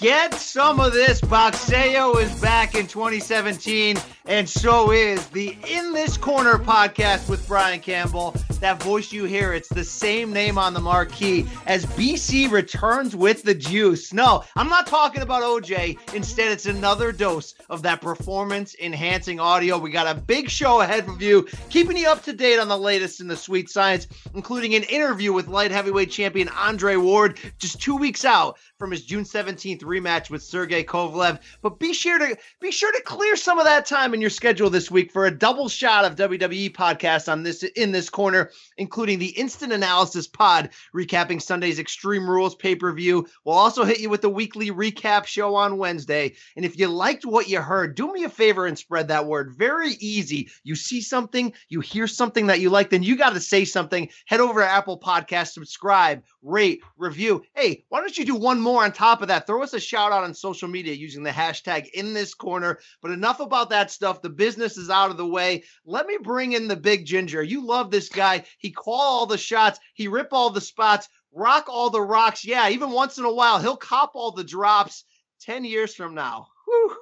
Get some of this. Boxeo is back in 2017, and so is the In This Corner podcast with Brian Campbell. That voice you hear, it's the same name on the marquee as BC returns with the juice. No, I'm not talking about OJ. Instead, it's another dose of that performance enhancing audio. We got a big show ahead of you, keeping you up to date on the latest in the sweet science, including an interview with light heavyweight champion Andre Ward just two weeks out from his June 17th rematch with Sergey Kovalev. But be sure to be sure to clear some of that time in your schedule this week for a double shot of WWE podcast on this in this corner, including the instant analysis pod recapping Sunday's Extreme Rules pay-per-view. We'll also hit you with the weekly recap show on Wednesday. And if you liked what you heard, do me a favor and spread that word. Very easy. You see something, you hear something that you like, then you got to say something. Head over to Apple Podcast, subscribe, rate, review. Hey, why don't you do one more on top of that? Throw us a shout out on social media using the hashtag in this corner. But enough about that stuff. The business is out of the way. Let me bring in the big ginger. You love this guy. He call all the shots, he rip all the spots, rock all the rocks. Yeah, even once in a while, he'll cop all the drops 10 years from now. Whew.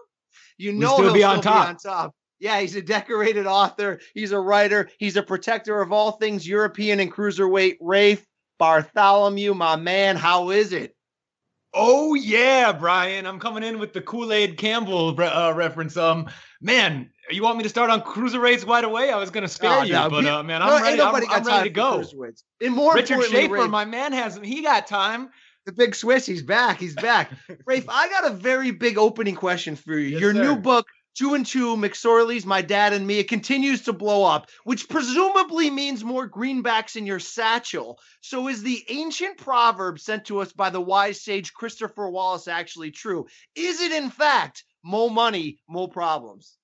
You know he'll be on be on top. Yeah, he's a decorated author. He's a writer. He's a protector of all things European and cruiserweight. Rafe Bartholomew, my man, how is it? Oh yeah, Brian. I'm coming in with the Kool-Aid Campbell re- uh, reference. Um, man, you want me to start on cruiserweights right away? I was gonna spare Oh, you, no, but we- uh, man, I'm ain't ready. I'm, I'm ready to go. And more Richard Schaefer, my man, has he got time? the big Swiss, he's back. He's back. Rafe, I got a very big opening question for you. Yes, Your new book, Two and Two, McSorley's My Dad and Me, it continues to blow up, which presumably means more greenbacks in your satchel. So is the ancient proverb sent to us by the wise sage Christopher Wallace actually true? Is it in fact more money, more problems?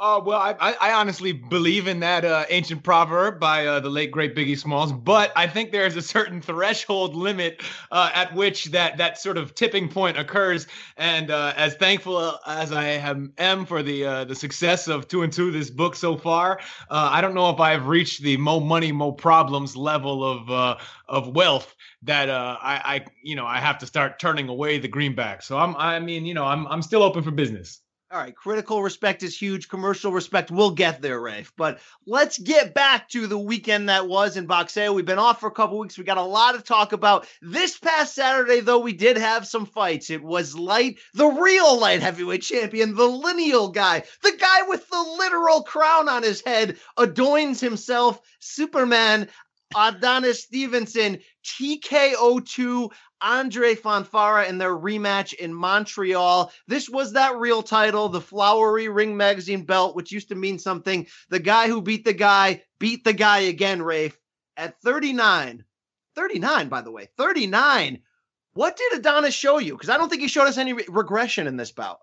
Uh, well, I, I, I honestly believe in that uh, ancient proverb by uh, the late great Biggie Smalls, but I think there is a certain threshold limit uh, at which that that sort of tipping point occurs. And uh, as thankful as I am, am for the uh, the success of Two and Two, this book so far, uh, I don't know if I've reached the mo money, mo problems level of uh, of wealth that uh, I, I you know I have to start turning away the greenback. So I'm I mean you know I'm I'm still open for business. All right, critical respect is huge. Commercial respect, we'll get there, Rafe. But let's get back to the weekend that was in Boxeo. We've been off for a couple weeks. We got a lot to talk about. This past Saturday, though, we did have some fights. It was light, the real light heavyweight champion, the lineal guy, the guy with the literal crown on his head, adorns himself, Superman. Adonis Stevenson, TKO2, Andre Fonfara in their rematch in Montreal. This was that real title, the Flowery Ring Magazine belt, which used to mean something. The guy who beat the guy beat the guy again, Rafe, at 39. 39, by the way, 39. What did Adonis show you? Because I don't think he showed us any re- regression in this bout.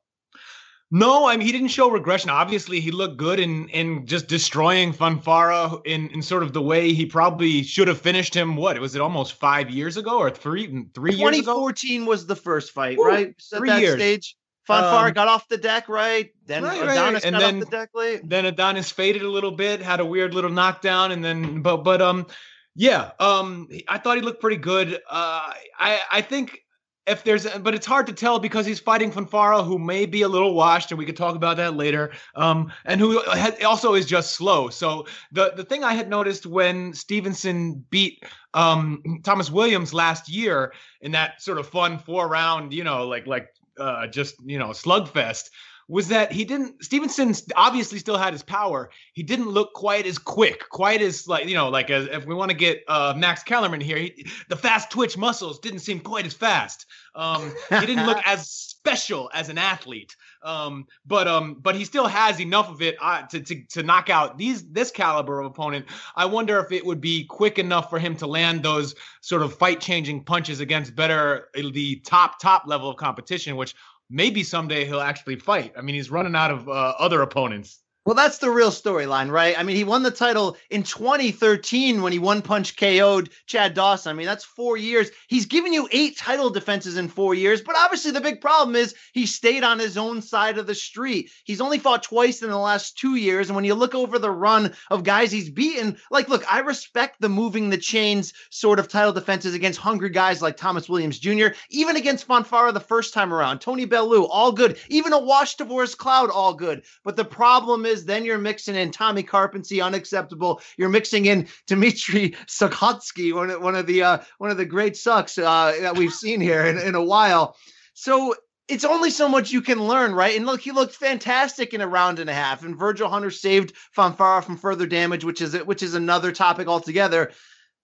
No, I mean he didn't show regression. Obviously, he looked good in in just destroying Fonfara in in sort of the way he probably should have finished him. What was it? Almost five years ago or three three years ago? 2014 was the first fight, Woo, right? At three that years. stage. Fonfara Um, got off the deck, right? Then Right, Adonis right. Got then- off the deck late. Then Adonis faded a little bit, had a weird little knockdown, and then but but um yeah um I thought he looked pretty good. Uh, I I think. If there's, but it's hard to tell because he's fighting Fonfara, who may be a little washed, and we could talk about that later. Um, and who also is just slow. So the the thing I had noticed when Stevenson beat um Thomas Williams last year in that sort of fun four round, you know, like like uh just you know slugfest, was that he didn't Stevenson obviously still had his power. He didn't look quite as quick, quite as like you know, like as if we want to get uh Max Kellerman here, he, the fast twitch muscles didn't seem quite as fast. Um, he didn't look as special as an athlete. Um, but um, but he still has enough of it uh, to, to to knock out these this caliber of opponent. I wonder if it would be quick enough for him to land those sort of fight changing punches against better the top top level of competition, which maybe someday he'll actually fight. I mean, he's running out of uh, other opponents. Well, that's the real storyline, right? I mean, he won the title in 2013 when he one punch KO'd Chad Dawson. I mean, that's four years. He's given you eight title defenses in four years, but obviously the big problem is he stayed on his own side of the street. He's only fought twice in the last two years. And when you look over the run of guys he's beaten, like, look, I respect the moving the chains sort of title defenses against hungry guys like Thomas Williams Jr., even against Fonfara the first time around. Tony Bellew, all good. Even a Wash Tavoris Cloud, all good. But the problem is, is then you're mixing in Tommy Karpency, unacceptable. You're mixing in Dmitry Sukhotsky, one of, one of the uh, one of the great sucks uh, that we've seen here in, in a while. So it's only so much you can learn, right? And look, he looked fantastic in a round and a half. And Virgil Hunter saved Fonfara from further damage, which is which is another topic altogether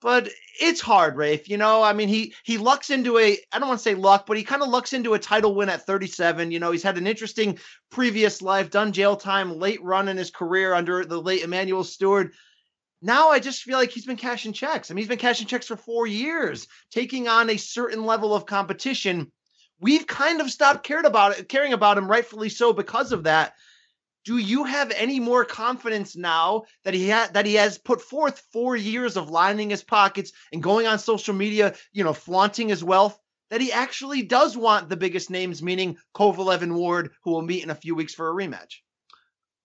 but it's hard, Rafe. You know, I mean, he he lucks into a I don't want to say luck, but he kind of lucks into a title win at 37. You know, he's had an interesting previous life, done jail time, late run in his career under the late Emanuel Steward. Now I just feel like he's been cashing checks. I mean, he's been cashing checks for four years, taking on a certain level of competition. We've kind of stopped cared about it, caring about him, rightfully so, because of that do you have any more confidence now that he had that he has put forth four years of lining his pockets and going on social media, you know, flaunting his wealth, that he actually does want the biggest names, meaning Kovalev and Ward, who will meet in a few weeks for a rematch?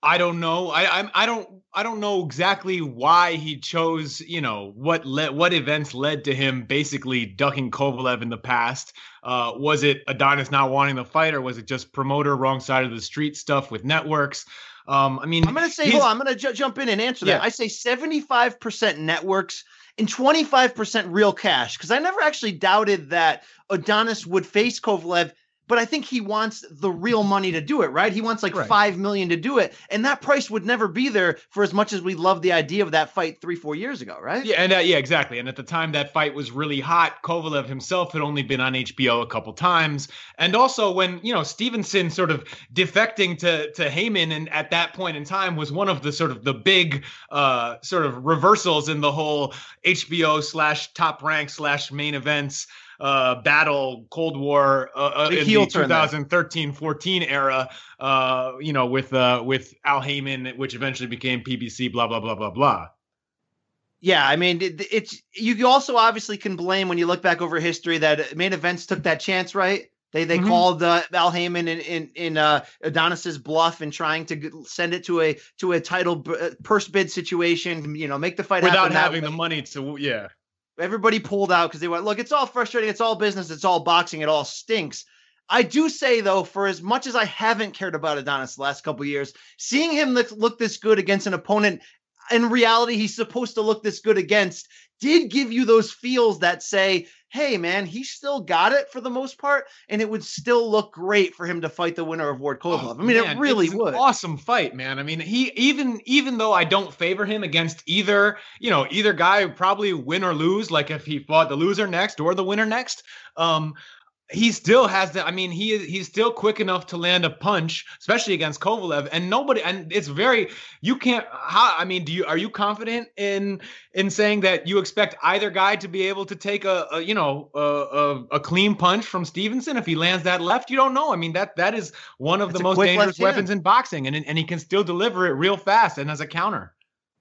I don't know. I, I I don't I don't know exactly why he chose. You know what led what events led to him basically ducking Kovalev in the past. Uh, was it Adonis not wanting the fight, or was it just promoter wrong side of the street stuff with networks? Um, I mean, I'm going to say, hold on, I'm going to ju- jump in and answer yeah. that. I say 75% networks and 25% real cash because I never actually doubted that Adonis would face Kovalev but I think he wants the real money to do it, right? He wants like right. five million to do it, and that price would never be there for as much as we love the idea of that fight three, four years ago, right? Yeah, and uh, yeah, exactly. And at the time that fight was really hot, Kovalev himself had only been on HBO a couple times, and also when you know Stevenson sort of defecting to to Haymon, and at that point in time was one of the sort of the big uh, sort of reversals in the whole HBO slash top rank slash main events uh, battle Cold War uh, uh the in the 2013-14 era. Uh, you know, with uh, with Al Haymon, which eventually became PBC. Blah blah blah blah blah. Yeah, I mean, it, it's you also obviously can blame when you look back over history that main events took that chance, right? They they mm-hmm. called uh, Al Haymon in in, in uh, Adonis's bluff and trying to send it to a to a title b- uh, purse bid situation. You know, make the fight without having the money to yeah Everybody pulled out because they went, look, it's all frustrating. It's all business. It's all boxing. It all stinks. I do say though, for as much as I haven't cared about Adonis the last couple years, seeing him look, look this good against an opponent in reality he's supposed to look this good against did give you those feels that say, hey, man, he still got it for the most part, and it would still look great for him to fight the winner of Ward Kovalev. Oh, I mean, man, it really would. awesome fight, man. I mean, he even even though I don't favor him against either, you know, either guy probably win or lose. Like if he fought the loser next or the winner next, um, he still has the. I mean, he is he's still quick enough to land a punch, especially against Kovalev. And nobody, and it's very you can't. How I mean, do you are you confident in in saying that you expect either guy to be able to take a, a you know a, a, a, clean punch from Stevenson if he lands that left? You don't know. I mean that that is one of That's the most dangerous weapons in boxing, and and he can still deliver it real fast and as a counter.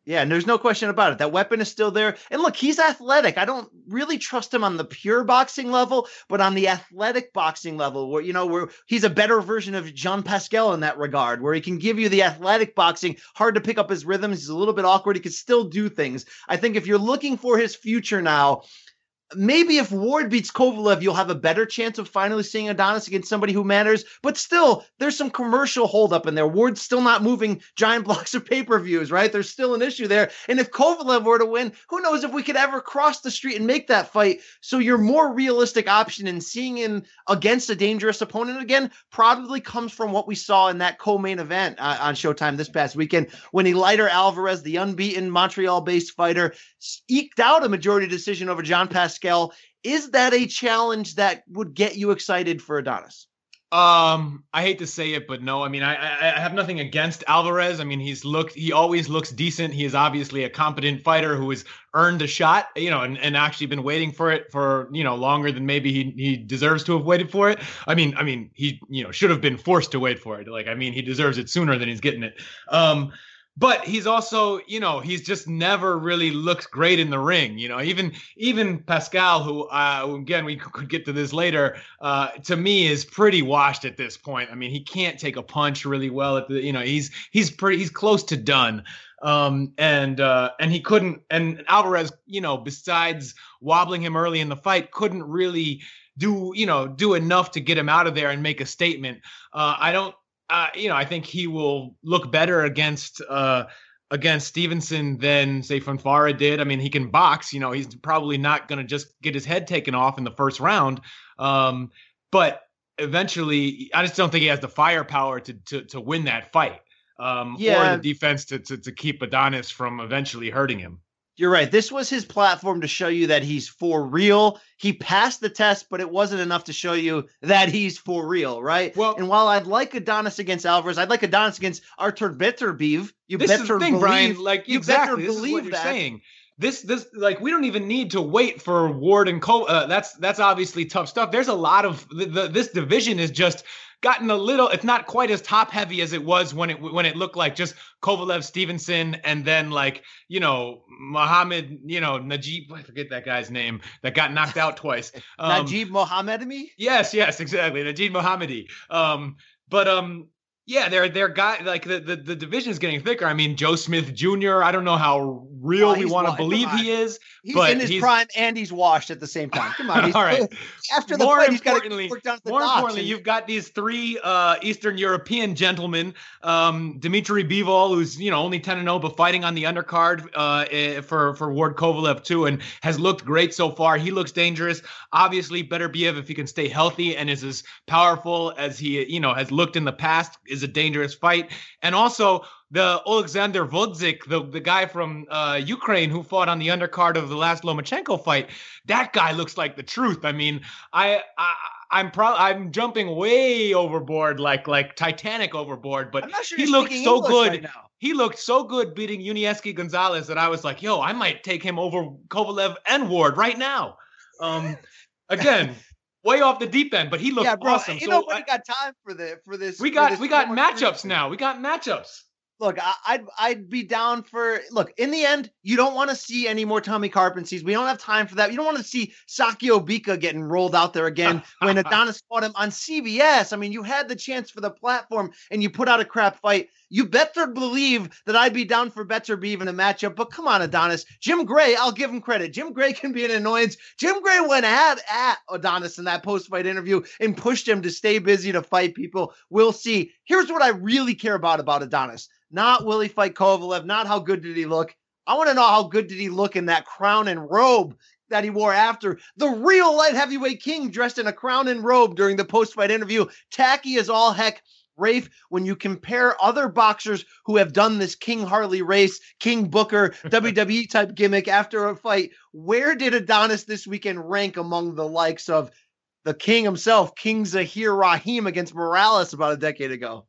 Yeah, and there's no question about it. That weapon is still there. And look, he's athletic. I don't really trust him on the pure boxing level, but on the athletic boxing level, where you know, where he's a better version of Jean Pascal in that regard, where he can give you the athletic boxing, hard to pick up his rhythms. He's a little bit awkward. He can still do things. I think if you're looking for his future now, maybe if Ward beats Kovalev, you'll have a better chance of finally seeing Adonis against somebody who matters. But still, there's some commercial holdup in there. Ward's still not moving giant blocks of pay per views, right? There's still an issue there. And if Kovalev were to win, who knows if we could ever cross the street and make that fight? So your more realistic option in seeing him against a dangerous opponent again probably comes from what we saw in that co-main event uh, on Showtime this past weekend when Eleider Alvarez, the unbeaten Montreal-based fighter, eked out a majority decision over Jean Pascal Pascal. Is that a challenge that would get you excited for Adonis? Um, I hate to say it, but no. I mean, I, I, have nothing against Alvarez. I mean, he's looked, he always looks decent. He is obviously a competent fighter who has earned a shot, you know, and, and actually been waiting for it for you know longer than maybe he he deserves to have waited for it. I mean, I mean, he you know should have been forced to wait for it. Like, I mean, he deserves it sooner than he's getting it. Um, but he's also, you know, he's just never really looks great in the ring. You know, even even Pascal, who uh, again we could get to this later, uh, to me is pretty washed at this point. I mean, he can't take a punch really well. At the, you know, he's he's pretty he's close to done. Um, and uh, and he couldn't. And Alvarez, you know, besides wobbling him early in the fight, couldn't really do you know do enough to get him out of there and make a statement. Uh, I don't uh, you know, I think he will look better against uh, against Stevenson than say Fonfara did. I mean, he can box. You know, he's probably not going to just get his head taken off in the first round. Um, but eventually, I just don't think he has the firepower to to to win that fight. Um, yeah. or the defense to, to to keep Adonis from eventually hurting him. You're right. This was his platform to show you that he's for real. He passed the test, but it wasn't enough to show you that he's for real, right? Well, and while I'd like Adonis against Alvarez, I'd like Adonis against Artur Beterbiev. You this better is the thing, believe, Brian. Like you exactly, better believe you're that. saying. This, this, like, we don't even need to wait for Ward and Cole. Uh, that's that's obviously tough stuff. There's a lot of the, the, this division is just gotten a little. It's not quite as top heavy as it was when it when it looked like just Kovalev, Stevenson, and then like you know Muhammad, you know Najib. I forget that guy's name that got knocked out twice. Um, Najib Mohammadi. Yes, yes, exactly. Najib Mohammadi. Um, but um, yeah, they're they're guy like the, the the division is getting thicker. I mean, Joe Smith Jr. I don't know how real we want to believe he is. He's but in his he's, prime and he's washed at the same time. Come on, all right. After the more fight, he's got to work down the More importantly, and, you've got these three uh, Eastern European gentlemen, um, Dimitri Bivol, who's you know only ten and zero, oh, but fighting on the undercard uh, eh, for for Ward Kovalev too, and has looked great so far. He looks dangerous. Obviously, Beterbiev if he can stay healthy and is as powerful as he you know has looked in the past is a dangerous fight. And also the Alexander Gvozdyk, the, the guy from uh, Ukraine who fought on the undercard of the last Lomachenko fight, that guy looks like the truth. I mean, I, I I'm probably I'm jumping way overboard, like like Titanic overboard. But sure he looked so English good. Right he looked so good beating Yuniesky Gonzalez that I was like, yo, I might take him over Kovalev and Ward right now. Um, again, way off the deep end, but he looked yeah, bro, awesome. You so nobody I, got time for the for this. We got this we got matchups now. We got matchups. Look, I, I'd I'd be down for look. In the end, you don't want to see any more Tommy Karpencies. We don't have time for that. You don't want to see Sakio Bika getting rolled out there again when Adonis fought him on CBS. I mean, you had the chance for the platform and you put out a crap fight. You better believe that I'd be down for Beterbiev in a matchup. But come on, Adonis. Jim Gray, I'll give him credit. Jim Gray can be an annoyance. Jim Gray went at, at Adonis in that post fight interview and pushed him to stay busy to fight people. We'll see. Here's what I really care about about Adonis. Not will he fight Kovalev, not how good did he look. I want to know how good did he look in that crown and robe that he wore after the real light heavyweight king dressed in a crown and robe during the post fight interview. Tacky as all heck. Rafe, when you compare other boxers who have done this King Harley race, King Booker, WWE type gimmick after a fight, where did Adonis this weekend rank among the likes of the king himself, King Zahir Raheem against Morales about a decade ago?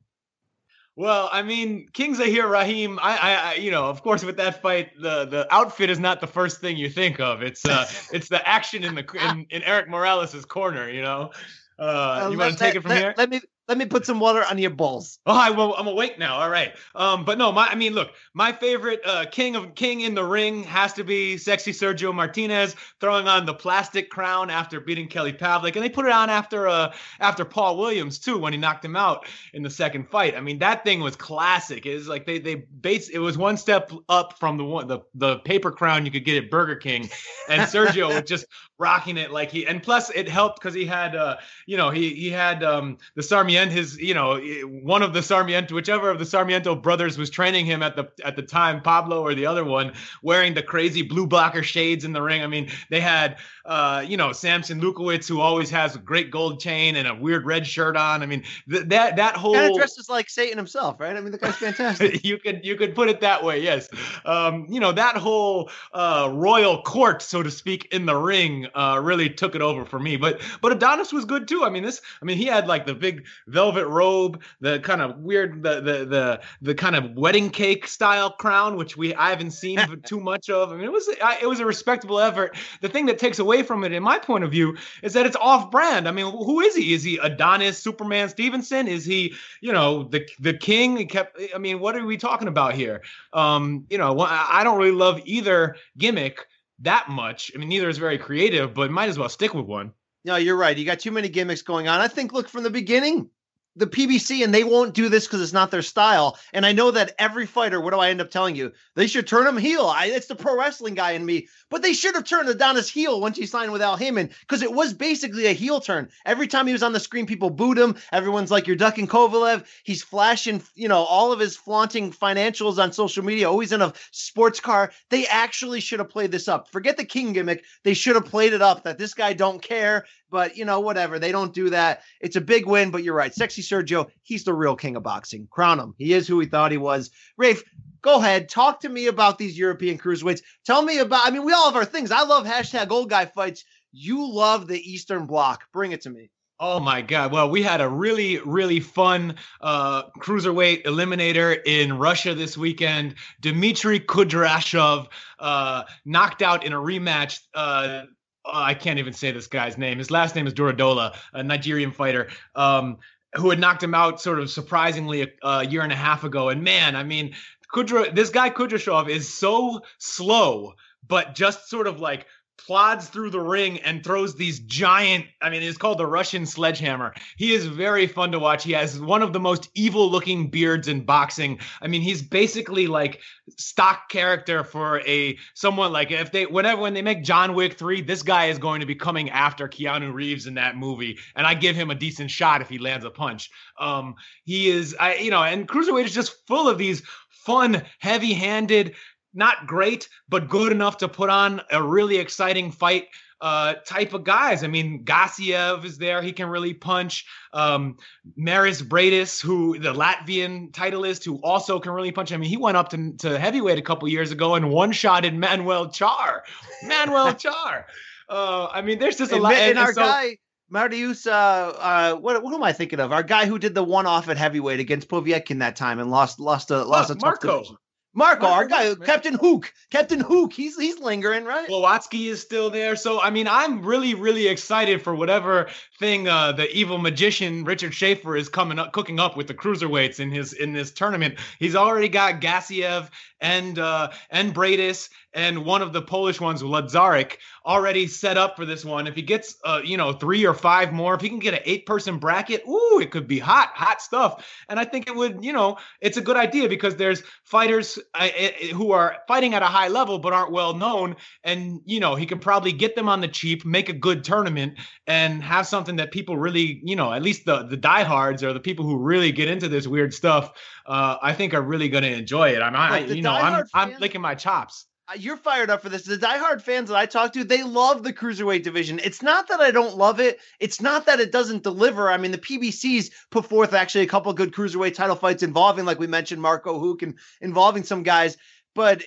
Well, I mean, King Zahir Raheem, I, I, you know, of course, with that fight, the the outfit is not the first thing you think of. It's uh, it's the action in the in, in Erik Morales's corner. You know, uh, you want to take it from let, here? Let me let me put some water on your balls. Oh, I, well, I'm awake now. All right. Um, but no, my I mean, look, my favorite uh, king of king in the ring has to be sexy Sergio Martinez throwing on the plastic crown after beating Kelly Pavlik, and they put it on after uh after Paul Williams too when he knocked him out in the second fight. I mean, that thing was classic. It was like they they base it was one step up from the one the the paper crown you could get at Burger King, and Sergio was just rocking it like he and plus it helped because he had uh you know he he had um the Sarmiento his you know one of the Sarmiento, whichever of the Sarmiento brothers was training him at the at the time, Pablo or the other one, wearing the crazy blue blocker shades in the ring. I mean, they had uh, you know Sampson Lewkowicz, who always has a great gold chain and a weird red shirt on. I mean, th- that that whole kind of dresses like Satan himself, right? I mean, the guy's fantastic. you could you could put it that way, yes. Um, you know that whole uh, royal court, so to speak, in the ring uh, really took it over for me. But but Adonis was good too. I mean, this. I mean, he had like the big velvet robe, the kind of weird, the the the the kind of wedding cake style crown, which we I haven't seen too much of. I mean, it was it was a respectable effort. The thing that takes away from it, in my point of view, is that it's off brand. I mean, who is he? Is he Adonis, Superman Stevenson? Is he, you know, the the king? He kept. I mean, what are we talking about here? Um, you know, I don't really love either gimmick that much. I mean, neither is very creative, but might as well stick with one. No, you're right. You got too many gimmicks going on. I think, look, from the beginning, the PBC and they won't do this because it's not their style. And I know that every fighter, what do I end up telling you? They should turn him heel. I, it's the pro wrestling guy in me, but they should have turned Adonis heel once he signed with Al Haymon because it was basically a heel turn. Every time he was on the screen, people booed him. Everyone's like, "You're ducking Kovalev." He's flashing, you know, all of his flaunting financials on social media. Always in a sports car. They actually should have played this up. Forget the king gimmick. They should have played it up that this guy don't care. But you know, whatever. They don't do that. It's a big win. But you're right, sexy Sergio. He's the real king of boxing. Crown him. He is who he thought he was. Rafe, go ahead. Talk to me about these European cruiserweights. Tell me about. I mean, we all have our things. I love hashtag old guy fights. You love the Eastern Bloc. Bring it to me. Oh my God. Well, we had a really, really fun uh, cruiserweight eliminator in Russia this weekend. Dmitry Kudryashov uh, knocked out in a rematch. Uh, I can't even say this guy's name. His last name is Durodola, a Nigerian fighter. Um, who had knocked him out sort of surprisingly a, a, year and a half ago. And man, I mean, Kudra, this guy Kudryashov is so slow, but just sort of like plods through the ring and throws these giant i mean it's called the russian sledgehammer. He is very fun to watch. He has one of the most evil looking beards in boxing. I mean he's basically like stock character for a someone like if they whenever when they make john wick 3 this guy is going to be coming after keanu reeves in that movie and i give him a decent shot if he lands a punch. Um he is i you know and cruiserweight is just full of these fun heavy handed not great, but good enough to put on a really exciting fight uh, type of guys. I mean, Gassiev is there; he can really punch. Um, Mairis Briedis, who the Latvian titleist, who also can really punch. I mean, he went up to, to heavyweight a couple years ago and one shot in Manuel Charr. Manuel Charr. Uh, I mean, there's just a and, lot. And, and our so, guy. Marius, uh, uh, what, what am I thinking of? Our guy who did the one-off at heavyweight against Povetkin that time and lost lost a lost a tough Marco. Marco, our guy, Captain Hook, Captain Hook, he's he's lingering, right? Blavatsky is still there, so I mean, I'm really, really excited for whatever thing uh, the evil magician Richard Schaefer is coming up, cooking up with the cruiserweights in his in this tournament. He's already got Gassiev and uh, and Briedis and one of the Polish ones, Wlodarczyk, already set up for this one. If he gets, uh, you know, three or five more, if he can get an eight-person bracket, ooh, it could be hot, hot stuff. And I think it would, you know, it's a good idea because there's fighters uh, who are fighting at a high level but aren't well known, and you know, he could probably get them on the cheap, make a good tournament, and have something that people really, you know, at least the the diehards or the people who really get into this weird stuff, uh, I think are really going to enjoy it. I'm, I, you know, I'm, I'm licking my chops you're fired up for this. The diehard fans that I talk to, they love the cruiserweight division. It's not that I don't love it. It's not that it doesn't deliver. I mean, the PBCs put forth actually a couple good cruiserweight title fights involving, like we mentioned, Marco Huck and involving some guys. But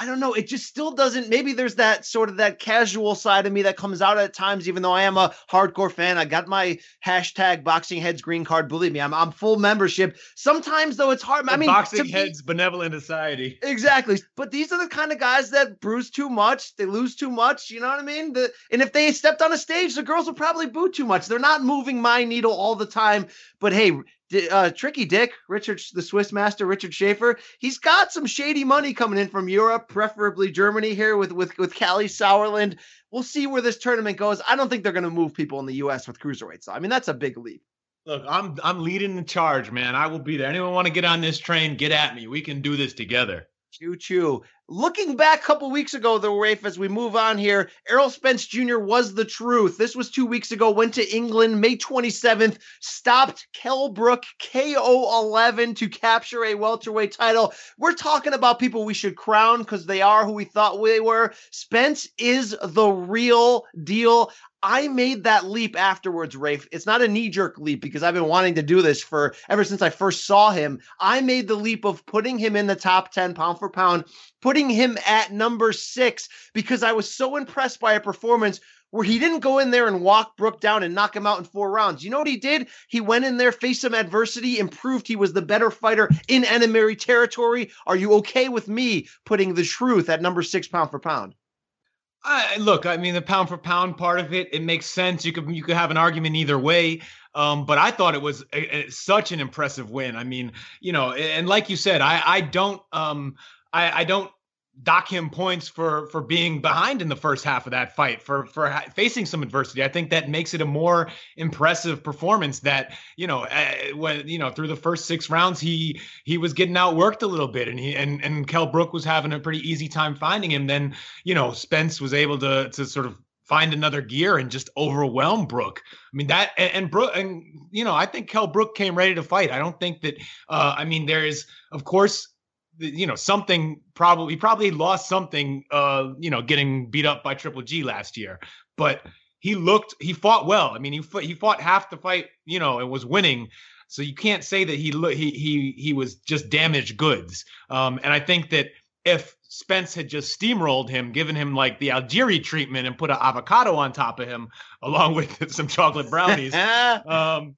I don't know. It just still doesn't. Maybe there's that sort of that casual side of me that comes out at times, even though I am a hardcore fan. I got my hashtag boxing heads green card. Believe me, I'm I'm full membership. Sometimes though, it's hard. The I mean, boxing heads be, benevolent society. Exactly. But these are the kind of guys that bruise too much. They lose too much. You know what I mean? The, and if they stepped on a stage, the girls will probably boo too much. They're not moving my needle all the time. But hey, uh, Tricky Dick, Richard, the Swiss master, Richard Schaefer, he's got some shady money coming in from Europe, preferably Germany here with with with Kalle Sauerland. We'll see where this tournament goes. I don't think they're going to move people in the U.S. with cruiserweights. So, I mean, that's a big leap. Look, I'm I'm leading the charge, man. I will be there. Anyone want to get on this train? Get at me. We can do this together. Choo choo. Looking back a couple weeks ago, though, Rafe, as we move on here, Errol Spence Jr. was the truth. This was two weeks ago, went to England May 27th, stopped Kell Brook KO 11 to capture a welterweight title. We're talking about people we should crown because they are who we thought they were. Spence is the real deal. I made that leap afterwards, Rafe. It's not a knee jerk leap because I've been wanting to do this for ever since I first saw him. I made the leap of putting him in the top 10 pound for pound, putting him at number six because I was so impressed by a performance where he didn't go in there and walk Brook down and knock him out in four rounds. You know what he did? He went in there, faced some adversity, improved. he was the better fighter in enemy territory. Are you okay with me putting the truth at number six pound for pound? I, look, I mean, the pound for pound part of it, it makes sense. You could you could have an argument either way. Um, but I thought it was a, a, such an impressive win. I mean, you know, and like you said, I I don't um I, I don't dock him points for for being behind in the first half of that fight for for ha- facing some adversity i think that makes it a more impressive performance that you know uh, when you know through the first six rounds he he was getting outworked a little bit and he and and Kell Brook was having a pretty easy time finding him then you know Spence was able to to sort of find another gear and just overwhelm Brook. I mean that and, and Brook and you know I think Kell Brook came ready to fight. I don't think that uh I mean there is of course you know something probably he probably lost something uh you know getting beat up by triple g last year. But he looked he fought well. I mean he fought, he fought half the fight you know and was winning. So you can't say that he he he he was just damaged goods. Um and i think that if Spence had just steamrolled him, given him like the Algieri treatment and put an avocado on top of him, along with some chocolate brownies. um,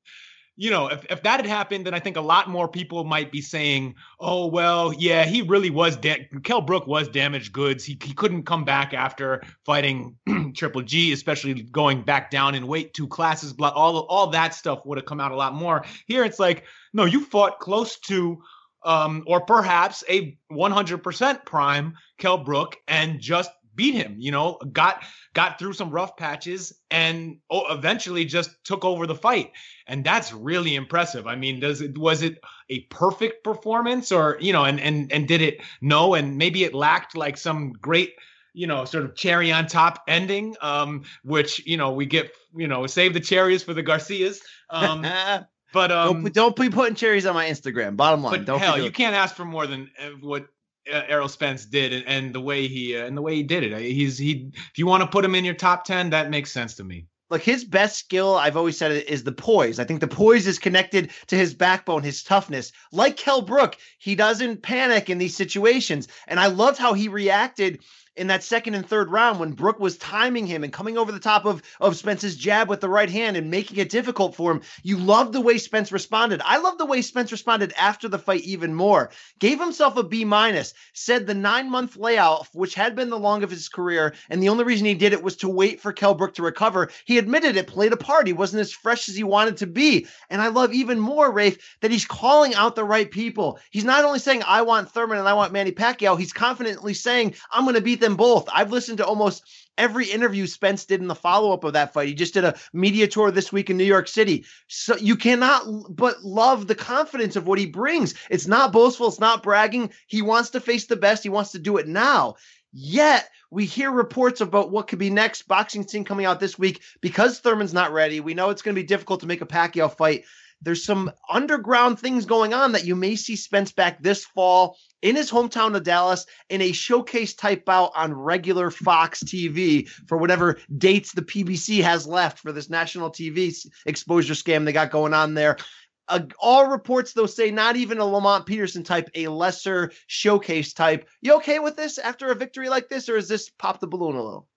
you know, if, if that had happened, then I think a lot more people might be saying, oh, well, yeah, he really was, da- Kell Brook was damaged goods. He, he couldn't come back after fighting Triple G, especially going back down in weight two classes. Blah, all, all that stuff would have come out a lot more. Here it's like, no, you fought close to, um, or perhaps a 100% prime Kell Brook and just beat him you know got got through some rough patches and eventually just took over the fight. And that's really impressive. I mean does it was it a perfect performance or you know and and and did it no and maybe it lacked like some great you know sort of cherry on top ending um which you know we get you know save the cherries for the garcias um But um, don't, don't, be putting cherries on my Instagram. Bottom line, but don't hell, you can't ask for more than uh, what Errol Spence did and, and the way he uh, and the way he did it. He's he if you want to put him in your top 10, that makes sense to me. Like his best skill, I've always said, is the poise. I think the poise is connected to his backbone, his toughness. Like Kell Brook, he doesn't panic in these situations. And I loved how he reacted in that second and third round when Brook was timing him and coming over the top of, of Spence's jab with the right hand and making it difficult for him. You loved the way Spence responded. I love the way Spence responded after the fight even more. Gave himself a B minus, said the nine month layout, which had been the long of his career, and the only reason he did it was to wait for Kell Brook to recover. He admitted it played a part. He wasn't as fresh as he wanted to be. And I love even more, Rafe, that he's calling out the right people. He's not only saying, I want Thurman and I want Manny Pacquiao, he's confidently saying, I'm going to beat them both. I've listened to almost every interview Spence did in the follow up of that fight. He just did a media tour this week in New York City. So you cannot but love the confidence of what he brings. It's not boastful, it's not bragging. He wants to face the best, he wants to do it now. Yet we hear reports about what could be next. Boxing scene coming out this week because Thurman's not ready. We know it's going to be difficult to make a Pacquiao fight. There's some underground things going on that you may see Spence back this fall in his hometown of Dallas in a showcase type bout on regular Fox TV for whatever dates the PBC has left for this national TV exposure scam they got going on there. Uh, all reports though say not even a Lamont Peterson type, a lesser showcase type. You okay with this after a victory like this, or is this pop the balloon a little?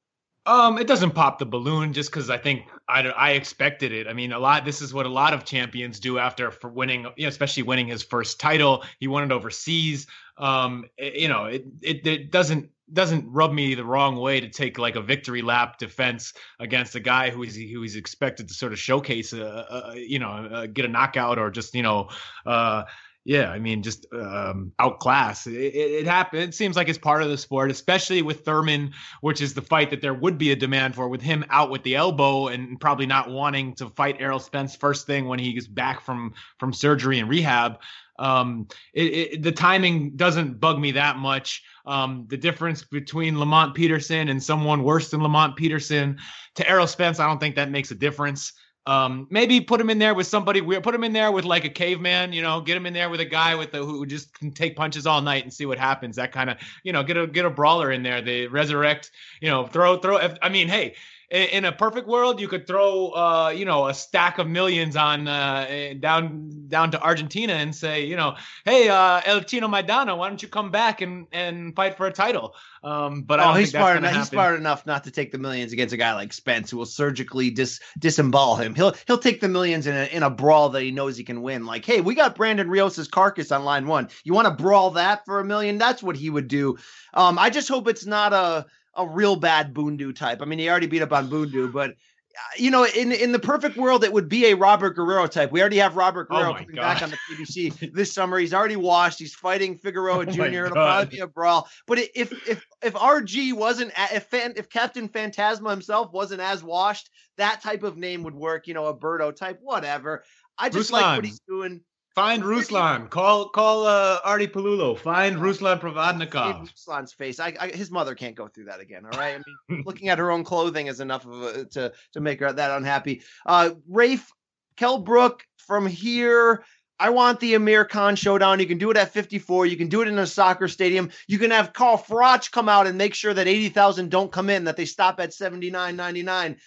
Um, it doesn't pop the balloon just because I think I, I expected it. I mean, a lot. This is what a lot of champions do after for winning, you know, especially winning his first title. He won it overseas. Um, it, you know, it, it it doesn't doesn't rub me the wrong way to take like a victory lap defense against a guy who is who is expected to sort of showcase a, a you know a, get a knockout or just you know uh yeah, I mean, just um, outclass. It, it, it happened. It seems like it's part of the sport, especially with Thurman, which is the fight that there would be a demand for. With him out with the elbow and probably not wanting to fight Errol Spence first thing when he gets back from from surgery and rehab, um, it, the timing doesn't bug me that much. Um, the difference between Lamont Peterson and someone worse than Lamont Peterson to Errol Spence, I don't think that makes a difference. Um, maybe put him in there with somebody weird. Put him in there with like a caveman, you know. Get him in there with a guy with the who just can take punches all night and see what happens. That kind of, you know, get a get a brawler in there. They resurrect, you know, throw throw. I mean, hey, in a perfect world, you could throw, uh, you know, a stack of millions on uh, eh, down down to Argentina and say, you know, hey, uh, El Chino Maidana, why don't you come back and and fight for a title? Um, but oh, he's smart enough. He's smart enough not to take the millions against a guy like Spence, who will surgically dis disembowel him. He'll he'll take the millions in a in a brawl that he knows he can win. Like, hey, we got Brandon Rios's carcass on line one. You want to brawl that for a million? That's what he would do. Um, I just hope it's not a a real bad Bundu type. I mean, he already beat up on Bundu, but uh, you know, in in the perfect world, it would be a Robert Guerrero type. We already have Robert oh Guerrero oh coming God. back on the PBC this summer. He's already washed. He's fighting Figueroa oh Jr. It'll probably be a brawl. But if if if RG wasn't if if Captain Phantasma himself wasn't as washed, that type of name would work. You know, a Berto type, whatever. I just Ruslan. like what he's doing. Find Ruslan. Call call uh, Artie Pelullo. Find Ruslan Provodnikov. Ruslan's face. I, I, his mother can't go through that again. All right. I mean, looking at her own clothing is enough of a, to to make her that unhappy. Uh, Rafe Kell Brook from here. I want the Amir Khan showdown. You can do it at 54. You can do it in a soccer stadium. You can have Carl Froch come out and make sure that 80,000 don't come in, that they stop at 79.99.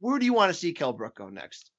Where do you want to see Kell Brook go next?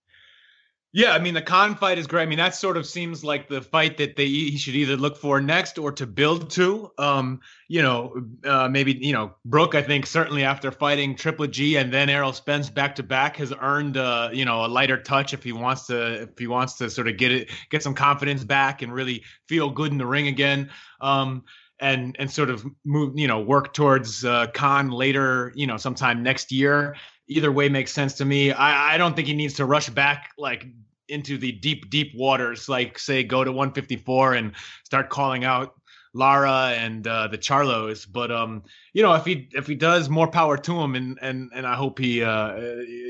Yeah, I mean the Khan fight is great. I mean that sort of seems like the fight that they he should either look for next or to build to. Um, you know, uh, maybe you know Brook. I think certainly after fighting Triple G and then Errol Spence back to back has earned uh, you know a lighter touch if he wants to if he wants to sort of get it get some confidence back and really feel good in the ring again. Um, and and sort of move you know work towards uh, Khan later you know sometime next year either way makes sense to me. I, I don't think he needs to rush back like into the deep, deep waters, like say go to 154 and start calling out Lara and uh, the Charlos. But um, you know, if he if he does, more power to him, and and and I hope he uh,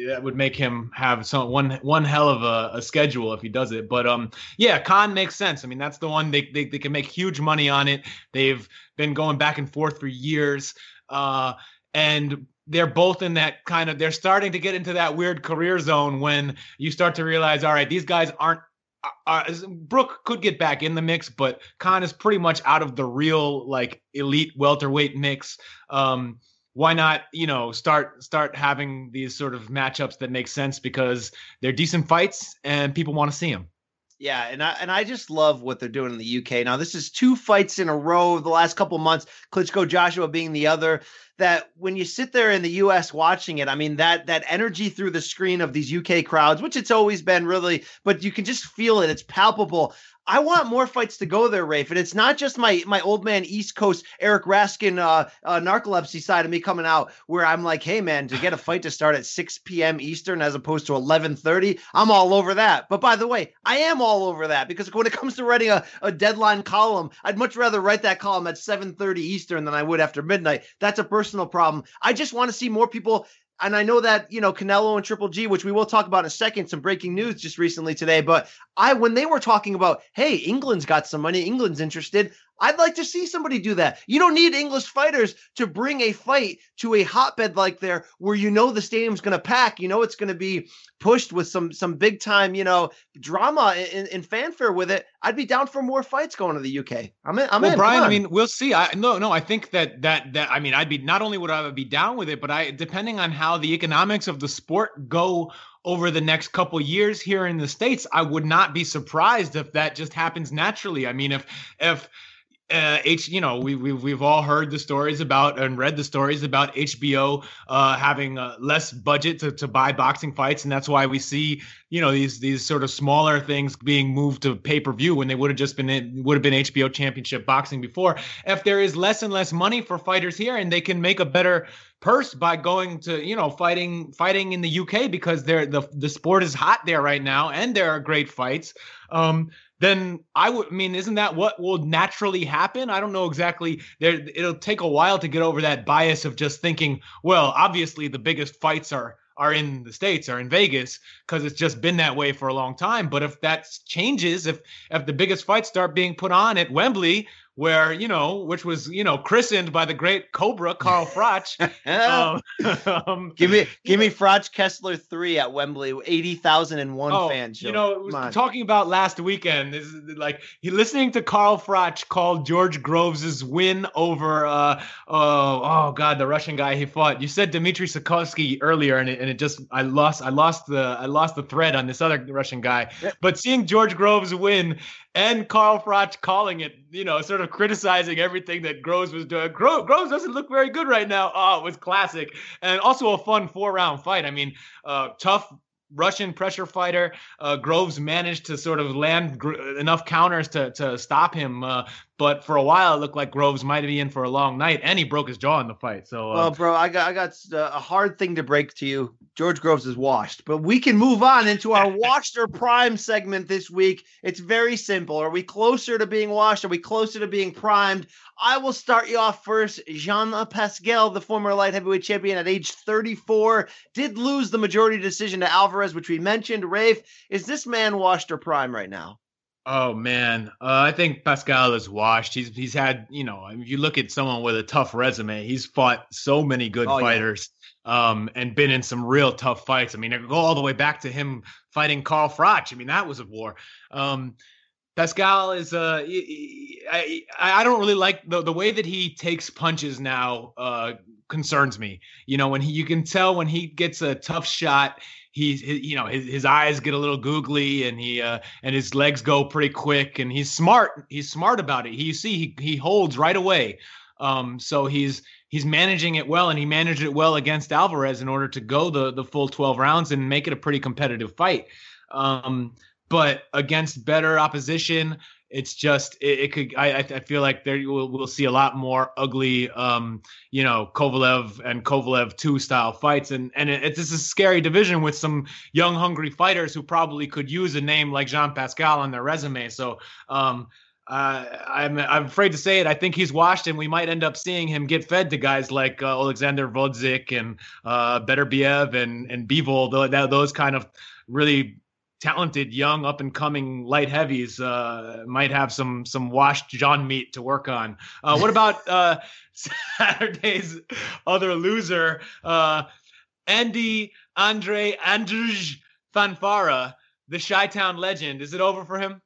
that would make him have some one one hell of a, a, schedule if he does it. But um, yeah, Khan makes sense. I mean, that's the one they they, they can make huge money on it. They've been going back and forth for years. Uh, and they're both in that kind of they're starting to get into that weird career zone when you start to realize all right these guys aren't uh, uh Brook could get back in the mix, but Khan is pretty much out of the real like elite welterweight mix. Um, why not, you know, start start having these sort of matchups that make sense because they're decent fights and people want to see them. Yeah, and I and I just love what they're doing in the UK. Now, this is two fights in a row the last couple months. Klitschko Joshua being the other. That when you sit there in the US watching it, I mean that that energy through the screen of these UK crowds, which it's always been really, but you can just feel it. It's palpable. I want more fights to go there, Rafe. And it's not just my my old man East Coast Eric Raskin uh, uh, narcolepsy side of me coming out where I'm like, hey man, to get a fight to start at 6 p.m. Eastern as opposed to 11:30, I'm all over that. But by the way, I am all over that because when it comes to writing a, a deadline column, I'd much rather write that column at 7:30 Eastern than I would after midnight. That's a personal problem. I just want to see more people and I know that you know Canelo and Triple G, which we will talk about in a second, some breaking news just recently today. But I, when they were talking about, hey, England's got some money, England's interested. I'd like to see somebody do that. You don't need English fighters to bring a fight to a hotbed like there where you know the stadium's going to pack. You know it's going to be pushed with some some big time, you know, drama and, fanfare with it. I'd be down for more fights going to the UK. I'm in. I'm well, in. Brian, I mean, we'll see. I no, no. I think that that that I mean, I'd be not only would I be down with it, but I depending on how the economics of the sport go over the next couple years here in the states, I would not be surprised if that just happens naturally. I mean, if if uh, H, you know, we, we, we've all heard the stories about and read the stories about HBO uh, having uh, less budget to, to buy boxing fights. And that's why we see, you know, these these sort of smaller things being moved to pay per view when they would have just been, would have been HBO championship boxing before. If there is less and less money for fighters here and they can make a better purse by going to, you know, fighting, fighting in the UK because they're the, the sport is hot there right now and there are great fights. Um, then I would I mean, isn't that what will naturally happen? I don't know exactly. There, it'll take a while to get over that bias of just thinking, well, obviously the biggest fights are are in the states, are in Vegas, because it's just been that way for a long time. But if that changes, if if the biggest fights start being put on at Wembley, where you know, which was you know christened by the great Cobra Carl Froch. um, um, give me give me Froch Kessler three at Wembley, eighty thousand and one oh, fan show. You know, talking about last weekend is like he listening to Carl Froch called George Groves's win over uh oh oh god the Russian guy he fought. You said Dmitry Sikovsky earlier, and it, and it just I lost I lost the I lost the thread on this other Russian guy. But seeing George Groves win and Carl Froch calling it, you know, sort of criticizing everything that Groves was doing. Gro- Groves doesn't look very good right now. Oh, it was classic. And also a fun four round fight. I mean, uh, tough Russian pressure fighter. Uh, Groves managed to sort of land gr- enough counters to to stop him, uh, but for a while it looked like Groves might be in for a long night, and he broke his jaw in the fight. So, uh, well, bro, I got I got uh, a hard thing to break to you. George Groves is washed, but we can move on into our washed or prime segment this week. It's very simple. Are we closer to being washed? Are we closer to being primed? I will start you off first. Jean Pascal, the former light heavyweight champion at age 34, did lose the majority decision to Alvarez, which we mentioned. Rafe, is this man washed or prime right now? Oh man, uh, I think Pascal is washed. He's he's had you know if you look at someone with a tough resume, he's fought so many good oh, fighters, yeah. um, and been in some real tough fights. I mean, I go all the way back to him fighting Carl Froch. I mean, that was a war. Um, Pascal is uh I I don't really like the the way that he takes punches now uh concerns me. You know, when he you can tell when he gets a tough shot, he's you know his, his eyes get a little googly and he uh and his legs go pretty quick and he's smart he's smart about it. He you see he he holds right away. Um so he's he's managing it well and he managed it well against Alvarez in order to go the the full 12 rounds and make it a pretty competitive fight. Um but against better opposition, it's just it, it could. I I feel like there we'll, we'll see a lot more ugly, um, you know, Kovalev and Kovalev two style fights, and and it, it's a scary division with some young, hungry fighters who probably could use a name like Jean Pascal on their resume. So, um, uh, I'm I'm afraid to say it. I think he's washed, and we might end up seeing him get fed to guys like uh, Alexander Gvozdyk and uh, Beterbiev and and Bivol, those kind of really talented young up and coming light heavies uh, might have some some washed John meat to work on. Uh, what about uh, Saturday's other loser, uh, Andy Andre Andrzej Fonfara, the Chi-Town legend? Is it over for him?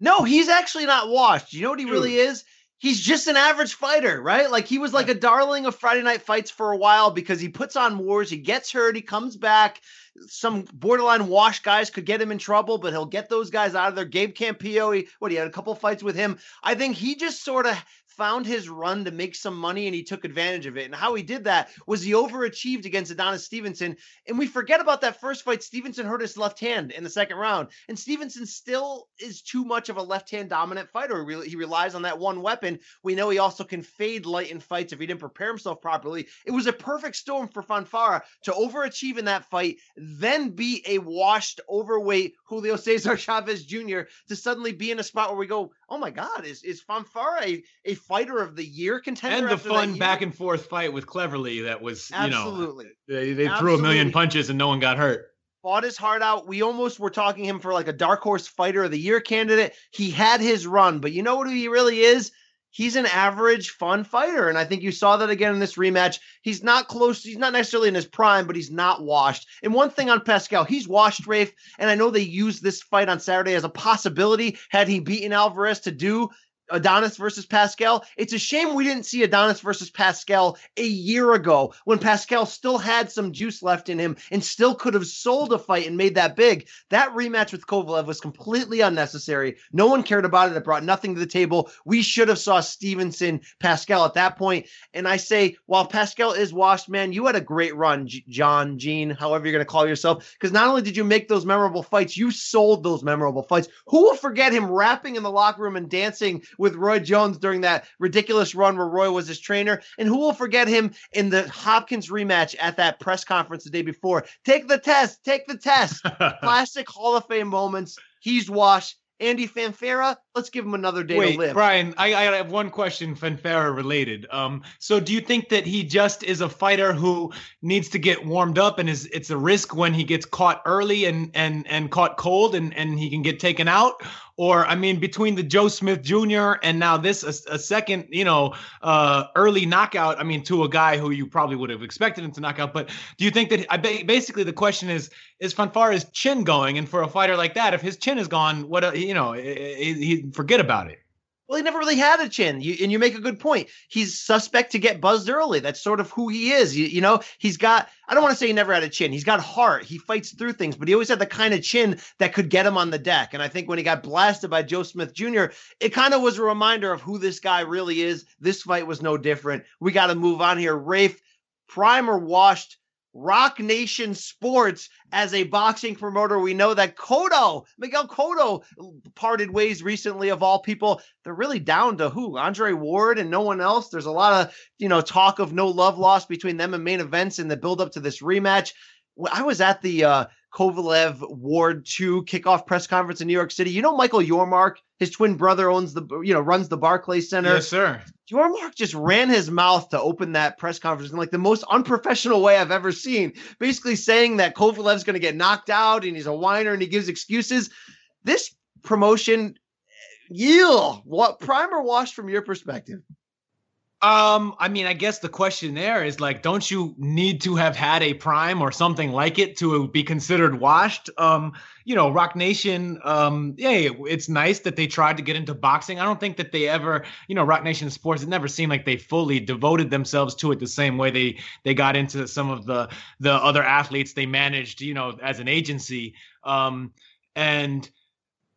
No, he's actually not washed. You know what he Dude. really is? He's just an average fighter, right? Like he was like a darling of Friday night fights for a while because he puts on wars, he gets hurt, he comes back some borderline wash guys could get him in trouble, but he'll get those guys out of there. Gabe Campillo, he, what he had a couple fights with him. I think he just sort of found his run to make some money and he took advantage of it. And how he did that was he overachieved against Adonis Stevenson. And we forget about that first fight. Stevenson hurt his left hand in the second round. And Stevenson still is too much of a left hand dominant fighter. He relies on that one weapon. We know he also can fade light in fights if he didn't prepare himself properly. It was a perfect storm for Fonfara to overachieve in that fight, then be a washed, overweight Julio Cesar Chavez Jr. to suddenly be in a spot where we go, oh my God, is, is Fonfara a, a fighter of the year contender. And the fun back and forth fight with Cleverly that was, you Absolutely. know, they, they threw a million punches and no one got hurt. Fought his heart out. We almost were talking him for like a dark horse fighter of the year candidate. He had his run, but you know what he really is? he's an average fun fighter and i think you saw that again in this rematch he's not close he's not necessarily in his prime but he's not washed and one thing on pascal he's washed rafe and i know they used this fight on saturday as a possibility had he beaten alvarez to do Adonis versus Pascal. It's a shame we didn't see Adonis versus Pascal a year ago when Pascal still had some juice left in him and still could have sold a fight and made that big. That rematch with Kovalev was completely unnecessary. No one cared about it. It brought nothing to the table. We should have saw Stevenson Pascal at that point. And I say, while Pascal is washed, man, you had a great run, John, Gene, however you're going to call yourself. Because not only did you make those memorable fights, you sold those memorable fights. Who will forget him rapping in the locker room and dancing Roy Jones during that ridiculous run where Roy was his trainer. And who will forget him in the Hopkins rematch at that press conference the day before? Take the test, take the test. Classic Hall of Fame moments. He's washed. Andy Fonfara, let's give him another day Wait, to live. Brian, I, I have one question, Fonfara related. Um, so do you think that he just is a fighter who needs to get warmed up, and is it's a risk when he gets caught early and and and caught cold, and and he can get taken out? Or I mean, between the Joe Smith Jr. and now this a, a second, you know, uh, early knockout. I mean, to a guy who you probably would have expected him to knock out. But do you think that I basically the question is is Fonfara's chin going? And for a fighter like that, if his chin is gone, what you know, he, he forget about it. Well, he never really had a chin, you, and you make a good point. He's suspect to get buzzed early. That's sort of who he is. You, you know, he's got. I don't want to say he never had a chin. He's got heart. He fights through things, but he always had the kind of chin that could get him on the deck. And I think when he got blasted by Joe Smith Jr., it kind of was a reminder of who this guy really is. This fight was no different. We got to move on here. Rafe, primer washed Roc Nation Sports as a boxing promoter. We know that Cotto, Miguel Cotto, parted ways recently of all people. They're really down to who? Andre Ward and no one else. There's a lot of, you know, talk of no love lost between them and main events in the build up to this rematch. I was at the uh, Kovalev Ward 2 kickoff press conference in New York City. You know Michael Yormark, his twin brother owns the you know runs the Barclays Center. Yes, sir. Yormark just ran his mouth to open that press conference in like the most unprofessional way I've ever seen. Basically saying that Kovalev's going to get knocked out and he's a whiner and he gives excuses. This promotion, eh, yield what primer wash from your perspective? Um, I mean, I guess the question there is like, don't you need to have had a prime or something like it to be considered washed? Um, you know, Roc Nation, um, yeah, it's nice that they tried to get into boxing. I don't think that they ever, you know, Roc Nation sports, it never seemed like they fully devoted themselves to it the same way they they got into some of the the other athletes they managed, you know, as an agency. Um, and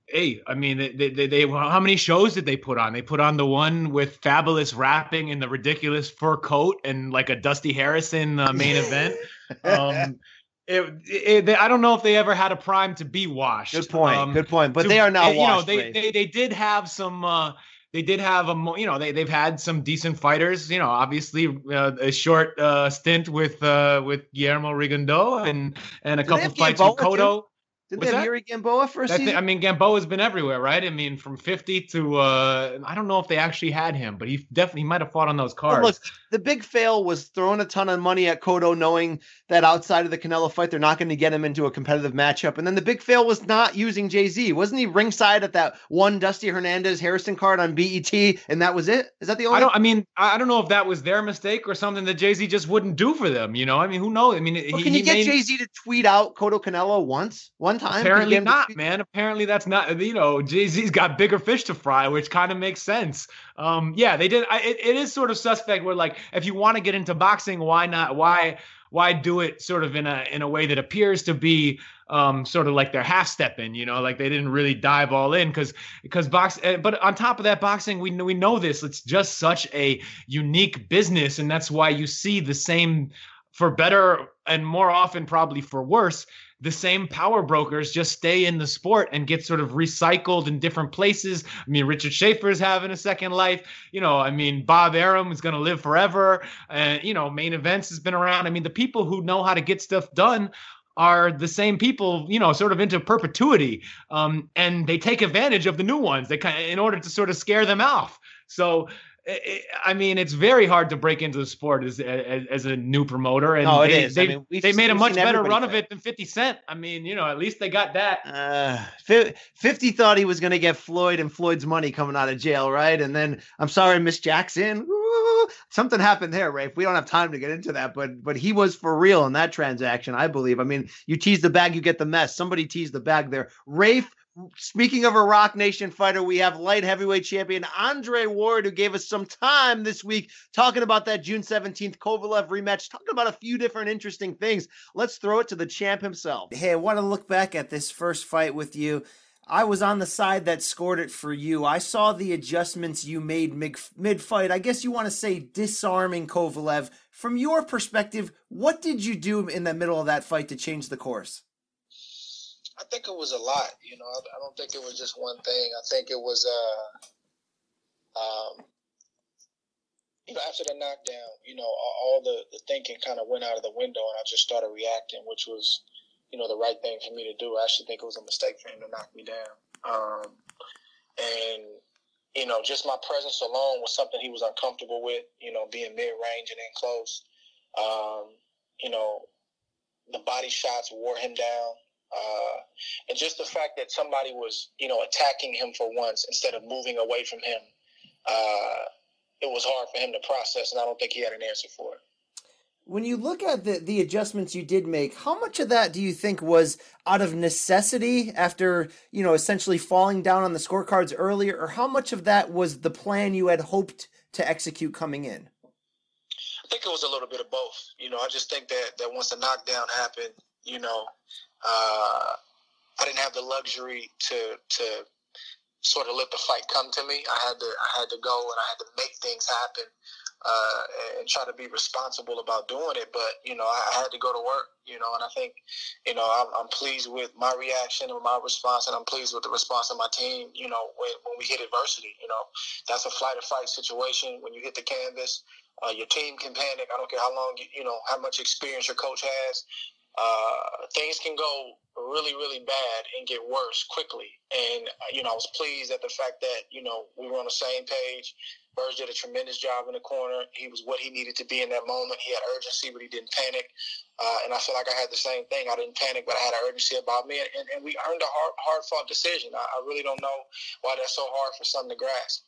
hey, I mean, they, they, they, they, how many shows did they put on? They put on the one with fabulous rapping and the ridiculous fur coat and like a Dusty Harrison uh, main event. Um, it, it, they, I don't know if they ever had a prime to be washed. Good point. Um, good point. But to, they are now you washed. know, they, they, they did have some. Uh, they did have a, you know, they they've had some decent fighters. You know, obviously uh, a short uh, stint with uh, with Guillermo Rigondeaux and and a did couple fights with Cotto. Too? Did they have Yuri Gamboa for a season? I mean, Gamboa's been everywhere, right? I mean, from 50 to uh, I don't know if they actually had him, but he definitely might have fought on those cards. Look, the big fail was throwing a ton of money at Cotto, knowing that outside of the Canelo fight, they're not going to get him into a competitive matchup. And then the big fail was not using Jay Z. Wasn't he ringside at that one Dusty Hernandez Harrison card on BET, and that was it? Is that the only? I don't. I mean, I don't know if that was their mistake or something that Jay Z just wouldn't do for them. You know, I mean, who knows? I mean, well, he, can you get made... Jay Z to tweet out Cotto Canelo once, one time? Apparently not, man. Apparently that's not. You know, Jay Z's got bigger fish to fry, which kind of makes sense. Um, yeah, they did. I, it, it is sort of suspect. Where like, if you want to get into boxing, why not? Why why do it sort of in a in a way that appears to be um, sort of like they're half stepping, you know, like they didn't really dive all in because because box. Eh, but on top of that, boxing we we know this. It's just such a unique business, and that's why you see the same for better and more often probably for worse the same power brokers just stay in the sport and get sort of recycled in different places. I mean, Richard Schaefer is having a second life. You know, I mean, Bob Arum is going to live forever. And, you know, main events has been around. I mean, the people who know how to get stuff done are the same people, you know, sort of into perpetuity. Um, and they take advantage of the new ones they kind of, in order to sort of scare them off. So I mean, it's very hard to break into the sport as as, as a new promoter, and no, they, They, I mean, they made a much better run of it than Fifty Cent. I mean, you know, at least they got that. Uh, Fifty thought he was going to get Floyd and Floyd's money coming out of jail, right? And then I'm sorry, Miss Jackson. Ooh, something happened there, Rafe. We don't have time to get into that, but but he was for real in that transaction, I believe. I mean, you tease the bag, you get the mess. Somebody teased the bag there. Rafe Speaking of a Roc Nation fighter, we have light heavyweight champion Andre Ward, who gave us some time this week talking about that June 17th Kovalev rematch, talking about a few different interesting things. Let's throw it to the champ himself. Hey, I want to look back at this first fight with you. I was on the side that scored it for you. I saw the adjustments you made mid fight. I guess you want to say disarming Kovalev. From your perspective, what did you do in the middle of that fight to change the course? I think it was a lot. You know, I, I don't think it was just one thing. I think it was, uh, um, you know, after the knockdown, you know, all, the the thinking kind of went out of the window, and I just started reacting, which was, you know, the right thing for me to do. I actually think it was a mistake for him to knock me down. Um, and you know, just my presence alone was something he was uncomfortable with. You know, being mid range and in close. Um, you know, the body shots wore him down. Uh, and just the fact that somebody was, you know, attacking him for once instead of moving away from him, uh, it was hard for him to process, and I don't think he had an answer for it. When you look at the, the adjustments you did make, how much of that do you think was out of necessity after, you know, essentially falling down on the scorecards earlier, or how much of that was the plan you had hoped to execute coming in? I think it was a little bit of both. You know, I just think that, that once the knockdown happened, you know, uh, I didn't have the luxury to to sort of let the fight come to me. I had to I had to go and I had to make things happen uh, and try to be responsible about doing it. But you know, I, I had to go to work. You know, and I think you know I'm, I'm pleased with my reaction and my response, and I'm pleased with the response of my team. You know, when when we hit adversity, you know, that's a flight or fight situation. When you hit the canvas, uh, your team can panic. I don't care how long you, you know how much experience your coach has uh, things can go really, really bad and get worse quickly. And, uh, you know, I was pleased at the fact that, you know, we were on the same page. Burge did a tremendous job in the corner. He was what he needed to be in that moment. He had urgency, but he didn't panic. Uh, and I feel like I had the same thing. I didn't panic, but I had urgency about me. And, and we earned a hard, hard fought decision. I, I really don't know why that's so hard for some to grasp.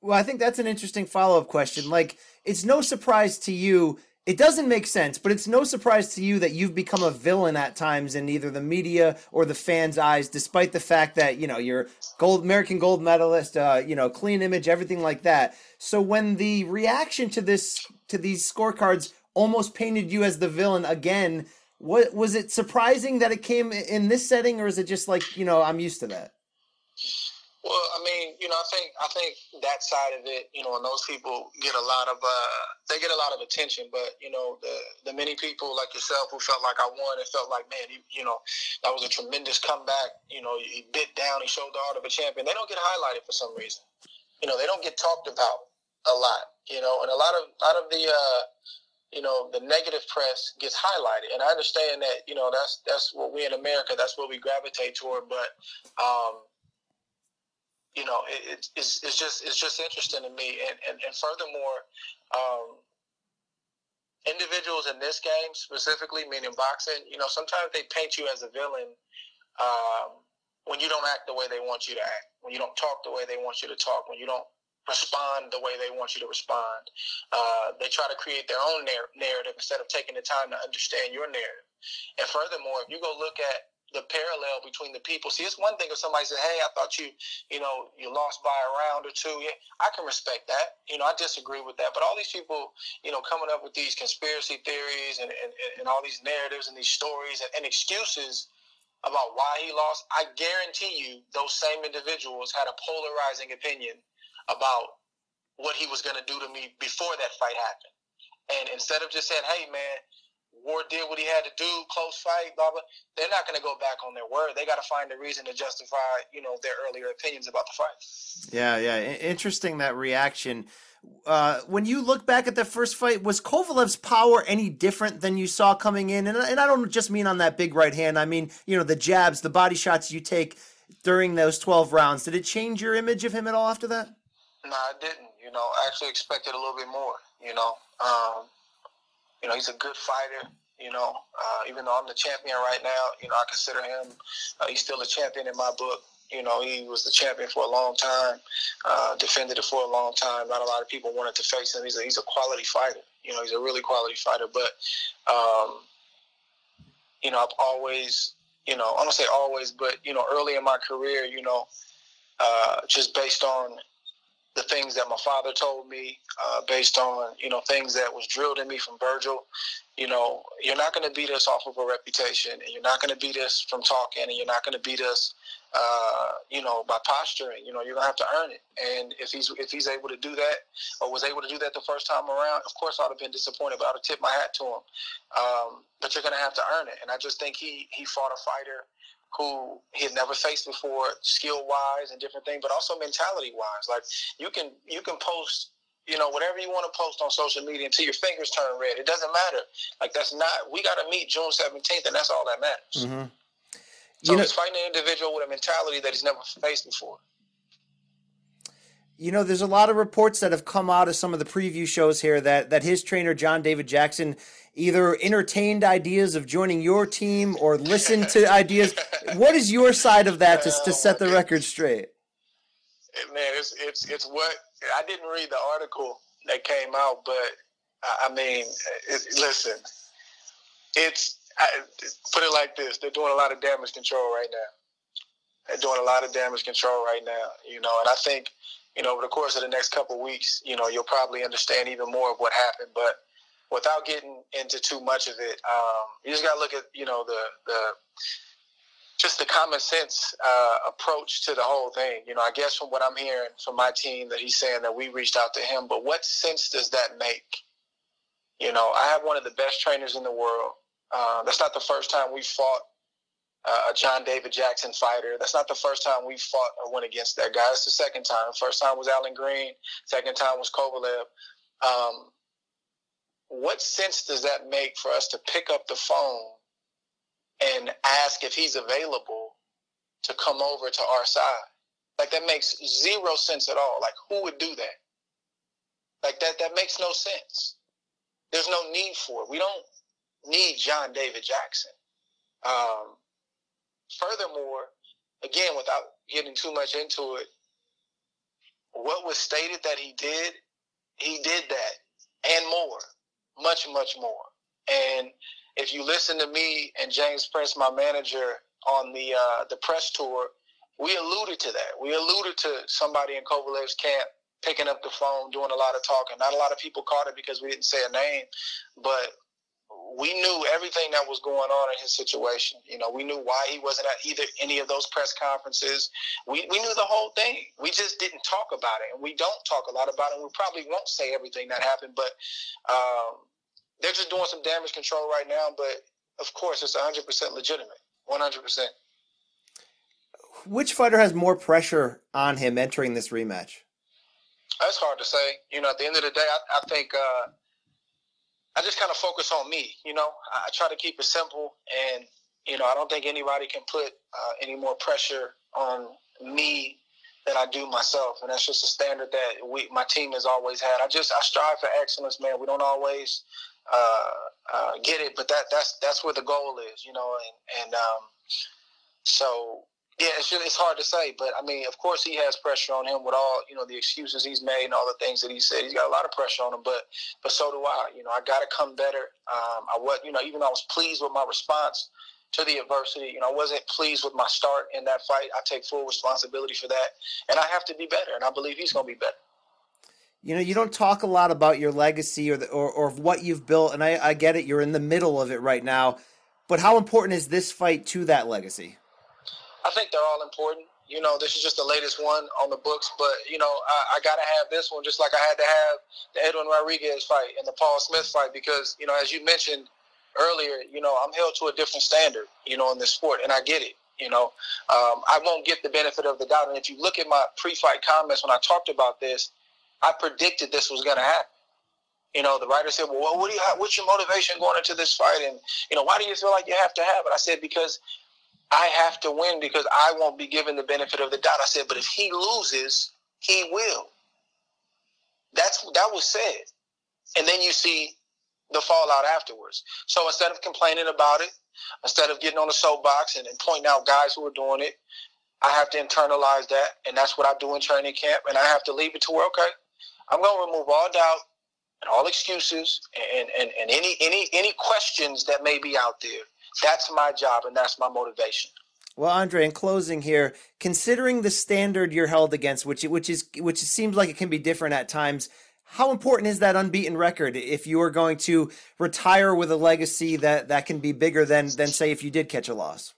Well, I think that's an interesting follow up question. Like, it's no surprise to you it doesn't make sense, but it's no surprise to you that you've become a villain at times in either the media or the fans' eyes, despite the fact that you know you're gold American gold medalist, uh, you know, clean image, everything like that. So when the reaction to this to these scorecards almost painted you as the villain again, what was it surprising that it came in this setting, or is it just like you know I'm used to that? Well, I mean, you know, I think I think that side of it, you know, and those people get a lot of uh, they get a lot of attention. But you know, the the many people like yourself who felt like I won, and felt like man, he, you know, that was a tremendous comeback. You know, he bit down, he showed the heart of a champion. They don't get highlighted for some reason. You know, they don't get talked about a lot. You know, and a lot of a lot of the. Uh, you know the negative press gets highlighted and i understand that you know that's that's what we in america that's what we gravitate toward but um you know, it, it's, it's just it's just interesting to me. And and, and furthermore, um, individuals in this game specifically, meaning boxing, you know, sometimes they paint you as a villain um, when you don't act the way they want you to act, when you don't talk the way they want you to talk, when you don't respond the way they want you to respond. Uh, they try to create their own narrative instead of taking the time to understand your narrative. And furthermore, if you go look at the parallel between the people. See, it's one thing if somebody says, "Hey, I thought you, you know, you lost by a round or two. Yeah, I can respect that. You know, I disagree with that. But all these people, you know, coming up with these conspiracy theories and, and, and all these narratives and these stories and, and excuses about why he lost, I guarantee you those same individuals had a polarizing opinion about what he was going to do to me before that fight happened. And instead of just saying, "Hey, man," Ward did what he had to do, close fight, blah blah. They're not going to go back on their word. They got to find a reason to justify, you know, their earlier opinions about the fight. Yeah, yeah, interesting that reaction. Uh, when you look back at the first fight, was Kovalev's power any different than you saw coming in? And, and I don't just mean on that big right hand. I mean, you know, the jabs, the body shots you take during those 12 rounds. Did it change your image of him at all after that? No, I didn't. You know, I actually expected a little bit more, you know. Um, you know, he's a good fighter. You know, uh, even though I'm the champion right now, you know, I consider him. Uh, he's still a champion in my book. You know, he was the champion for a long time, uh, defended it for a long time. Not a lot of people wanted to face him. He's a, he's a quality fighter. You know, he's a really quality fighter. But, um, you know, I've always, you know, I don't say always, but you know, early in my career, you know, uh, just based on the things that my father told me, uh, based on you know things that was drilled in me from Virgil. You know, you're not going to beat us off of a reputation, and you're not going to beat us from talking, and you're not going to beat us, uh, you know, by posturing. You know, you're going to have to earn it. And if he's if he's able to do that, or was able to do that the first time around, of course I'd have been disappointed, but I'd have tipped my hat to him. Um, but you're going to have to earn it, and I just think he he fought a fighter who he had never faced before, skill wise and different things, but also mentality wise. Like you can you can post you know, whatever you want to post on social media until your fingers turn red. It doesn't matter. Like that's not. We got to meet June seventeenth, and that's all that matters. Mm-hmm. So you know, he's fighting an individual with a mentality that he's never faced before. You know, there's a lot of reports that have come out of some of the preview shows here that that his trainer John David Jackson either entertained ideas of joining your team or listened to ideas. What is your side of that to, to set the record straight? Man, it's it's it's what I didn't read the article that came out, but I mean, it, listen, it's I, put it like this: they're doing a lot of damage control right now. They're doing a lot of damage control right now, you know, and I think you know, over the course of the next couple weeks, you know, you'll probably understand even more of what happened. But without getting into too much of it, um, you just got to look at, you know, the the just the common sense uh, approach to the whole thing. You know, I guess from what I'm hearing from my team that he's saying that we reached out to him, but what sense does that make? You know, I have one of the best trainers in the world. Uh, that's not the first time we fought uh, a John David Jackson fighter. That's not the first time we fought or went against that guy. It's the second time. First time was Allan Green. Second time was Kovalev. Um, what sense does that make for us to pick up the phone and ask if he's available to come over to our side? Like that makes zero sense at all. Like who would do that? Like that that makes no sense. There's no need for it. We don't need John David Jackson. Um, Furthermore, again, without getting too much into it, what was stated that he did, he did that and more, much, much more. And if you listen to me and James Prince, my manager, on the uh, the press tour, we alluded to that. We alluded to somebody in Kovalev's camp picking up the phone, doing a lot of talking. Not a lot of people caught it because we didn't say a name, but we knew everything that was going on in his situation. You know, we knew why he wasn't at either any of those press conferences. We we knew the whole thing. We just didn't talk about it, and we don't talk a lot about it. We probably won't say everything that happened, but um, they're just doing some damage control right now. But of course, it's 100 percent legitimate, 100 percent. Which fighter has more pressure on him entering this rematch? That's hard to say. You know, at the end of the day, I, I think. Uh, I just kind of focus on me. You know, I try to keep it simple, and you know, I don't think anybody can put uh, any more pressure on me than I do myself, and that's just a standard that we, my team has always had. I just I strive for excellence, man. We don't always uh, uh, get it, but that that's that's where the goal is, you know, and and um, so yeah, it's just, it's hard to say, but I mean, of course, he has pressure on him with all you know the excuses he's made and all the things that he said. He's got a lot of pressure on him, but but so do I. You know, I got to come better. Um, I was, you know, even though I was pleased with my response to the adversity, you know, I wasn't pleased with my start in that fight. I take full responsibility for that, and I have to be better, and I believe he's going to be better. You know, you don't talk a lot about your legacy or the, or, or what you've built, and I, I get it. You're in the middle of it right now, but how important is this fight to that legacy? I think they're all important. You know, this is just the latest one on the books, but you know, I, I got to have this one just like I had to have the Edwin Rodriguez fight and the Paul Smith fight because you know, as you mentioned earlier, you know, I'm held to a different standard, you know, in this sport, and I get it. You know, um, I won't get the benefit of the doubt. And if you look at my pre-fight comments when I talked about this, I predicted this was going to happen. You know, the writer said, "Well, what do you? What's your motivation going into this fight? And you know, why do you feel like you have to have it?" I said, "Because I have to win because I won't be given the benefit of the doubt. I said, but if he loses, he will. That's that was said. And then you see the fallout afterwards. So instead of complaining about it, instead of getting on the soapbox and, and pointing out guys who are doing it, I have to internalize that, and that's what I do in training camp. And I have to leave it to where okay, I'm going to remove all doubt and all excuses and, and, and any any any questions that may be out there that's my job and that's my motivation. Well, Andre, in closing here, considering the standard you're held against, which which is which seems like it can be different at times, how important is that unbeaten record if you are going to retire with a legacy that that can be bigger than than say if you did catch a loss?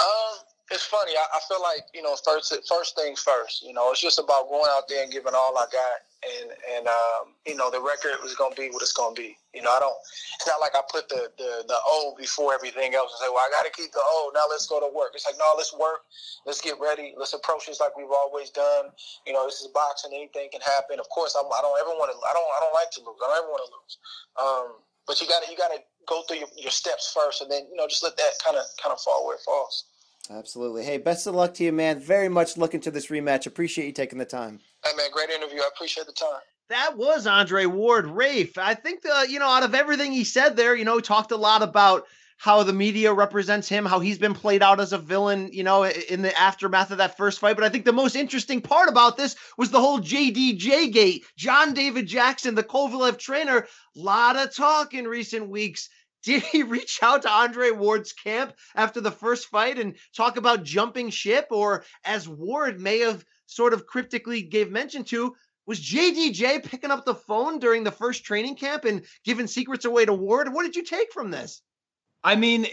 Um, it's funny. I, I feel like you know, first first things first. You know, it's just about going out there and giving all I got and and um, you know the record was to be what it's to be. You know, I don't. It's not like I put the the the O before everything else and say, well, I got to keep the O. Now let's go to work. It's like, no, let's work. Let's get ready. Let's approach this like we've always done. You know, this is boxing. Anything can happen. Of course, I'm, I don't ever want to. I don't. I don't like to lose. I don't ever want to lose. Um, but you got to you got to go through your, your steps first, and then you know just let that kind of kind of fall where it falls. Absolutely. Hey, best of luck to you, man. Very much looking to this rematch. Appreciate you taking the time. Hey, man, great interview. I appreciate the time. That was Andre Ward Rafe. I think the you know out of everything he said there, you know, talked a lot about how the media represents him, how he's been played out as a villain, you know, in the aftermath of that first fight. But I think the most interesting part about this was the whole JDJ gate. John David Jackson, the Kovalev trainer, lot of talk in recent weeks. Did he reach out to Andre Ward's camp after the first fight and talk about jumping ship? Or as Ward may have sort of cryptically gave mention to, was JDJ picking up the phone during the first training camp and giving secrets away to Ward? What did you take from this? I mean,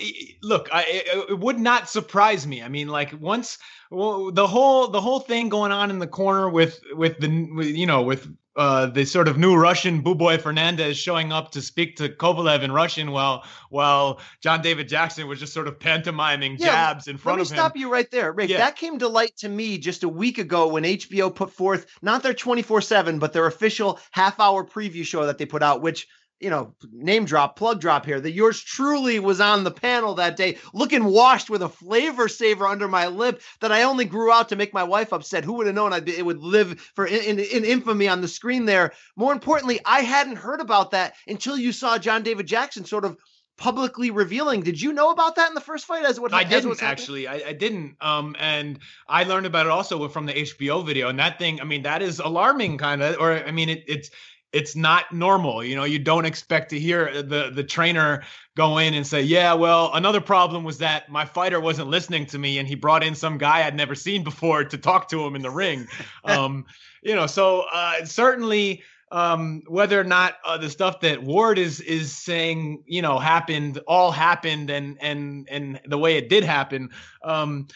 look, I, it would not surprise me. I mean, like once well, the whole the whole thing going on in the corner with with the you know with uh, the sort of new Russian Buboy Fernandez showing up to speak to Kovalev in Russian while while John David Jackson was just sort of pantomiming yeah, jabs in front of him. Let me stop you right there, Rick. Yeah. That came to light to me just a week ago when HBO put forth not their 24/7 but their official half-hour preview show that they put out which you know, name drop, plug drop here, that yours truly was on the panel that day, looking washed with a flavor saver under my lip that I only grew out to make my wife upset. Who would have known I'd be, it would live for in, in, in, infamy on the screen there? More importantly, I hadn't heard about that until you saw John David Jackson sort of publicly revealing. Did you know about that in the first fight? As what I didn't actually, I, I, didn't. Um, and I learned about it also from the HBO video. And that thing, I mean, that is alarming, kind of. Or I mean, it, it's it's not normal. You know, you don't expect to hear the the trainer go in and say, "Yeah, well, another problem was that my fighter wasn't listening to me, and he brought in some guy I'd never seen before to talk to him in the ring." um, you know, so uh, certainly um, whether or not uh, the stuff that Ward is is saying, you know, happened, all happened, and and and the way it did happen. Um,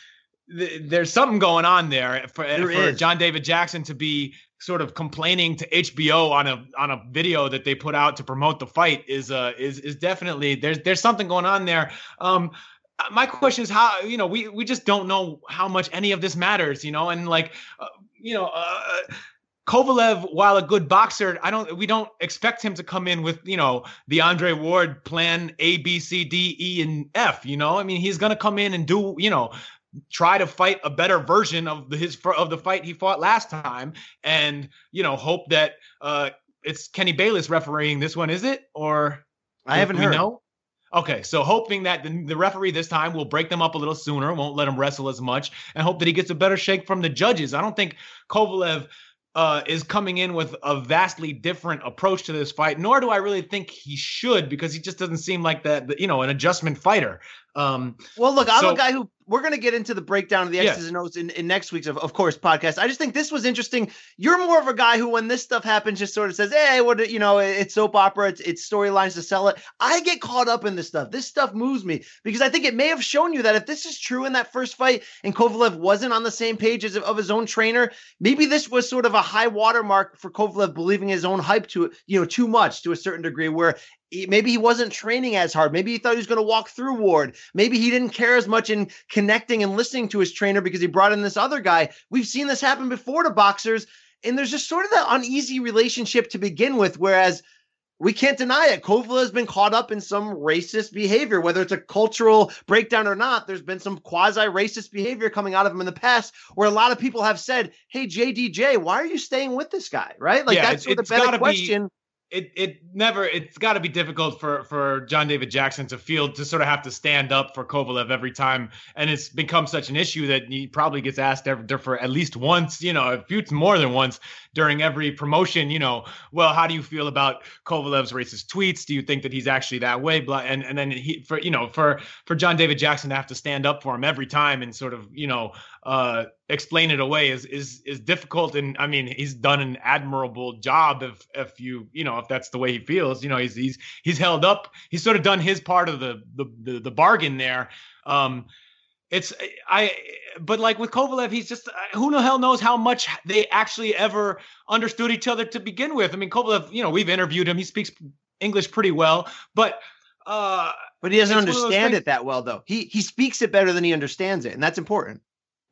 there's something going on there for, for John David Jackson to be sort of complaining to HBO on a on a video that they put out to promote the fight is uh is is definitely there's there's something going on there. Um my question is how you know we we just don't know how much any of this matters, you know, and like uh, you know uh Kovalev, while a good boxer, I don't we don't expect him to come in with, you know, the Andre Ward plan A, B, C, D, E, and F. You know, I mean, he's gonna come in and do, you know, try to fight a better version of the, his of the fight he fought last time, and you know hope that uh, it's Kenny Bayless refereeing this one, is it? Or I haven't heard. Know? Okay, so hoping that the, the, referee this time will break them up a little sooner, won't let him wrestle as much, and hope that he gets a better shake from the judges. I don't think Kovalev uh, is coming in with a vastly different approach to this fight, nor do I really think he should because he just doesn't seem like that, you know, an adjustment fighter. Um, well, look, I'm so, a guy who we're going to get into the breakdown of the X's and O's in, in next week's, of, of course, podcast. I just think this was interesting. You're more of a guy who, when this stuff happens, just sort of says, "Hey, what you know? It's soap opera. It's, it's storylines to sell it." I get caught up in this stuff. This stuff moves me because I think it may have shown you that if this is true in that first fight, and Kovalev wasn't on the same page as of his own trainer, maybe this was sort of a high watermark for Kovalev believing his own hype to you know too much to a certain degree, where maybe he wasn't training as hard. Maybe he thought he was going to walk through Ward. Maybe he didn't care as much in connecting and listening to his trainer because he brought in this other guy. We've seen this happen before to boxers, and there's just sort of that uneasy relationship to begin with. Whereas we can't deny it. Kovalev has been caught up in some racist behavior, whether it's a cultural breakdown or not. There's been some quasi racist behavior coming out of him in the past where a lot of people have said, Hey, JDJ, why are you staying with this guy? Right? Like yeah, that's sort of the better question. Be- it it never it's got to be difficult for for John David Jackson to feel to sort of have to stand up for Kovalev every time, and it's become such an issue that he probably gets asked every, for at least once, you know, a few more than once during every promotion. You know, well, how do you feel about Kovalev's racist tweets? Do you think that he's actually that way? Blah, And and then he for you know for for John David Jackson to have to stand up for him every time and sort of you know uh, explain it away is is is difficult. And I mean, he's done an admirable job. If if you you know if that's the way he feels, you know, he's he's he's held up. He's sort of done his part of the the the, the bargain there. Um, it's I, but like with Kovalev, he's just who the hell knows how much they actually ever understood each other to begin with. I mean, Kovalev, you know, we've interviewed him. He speaks English pretty well, but uh, but he doesn't understand it that well, though. He he speaks it better than he understands it, and that's important.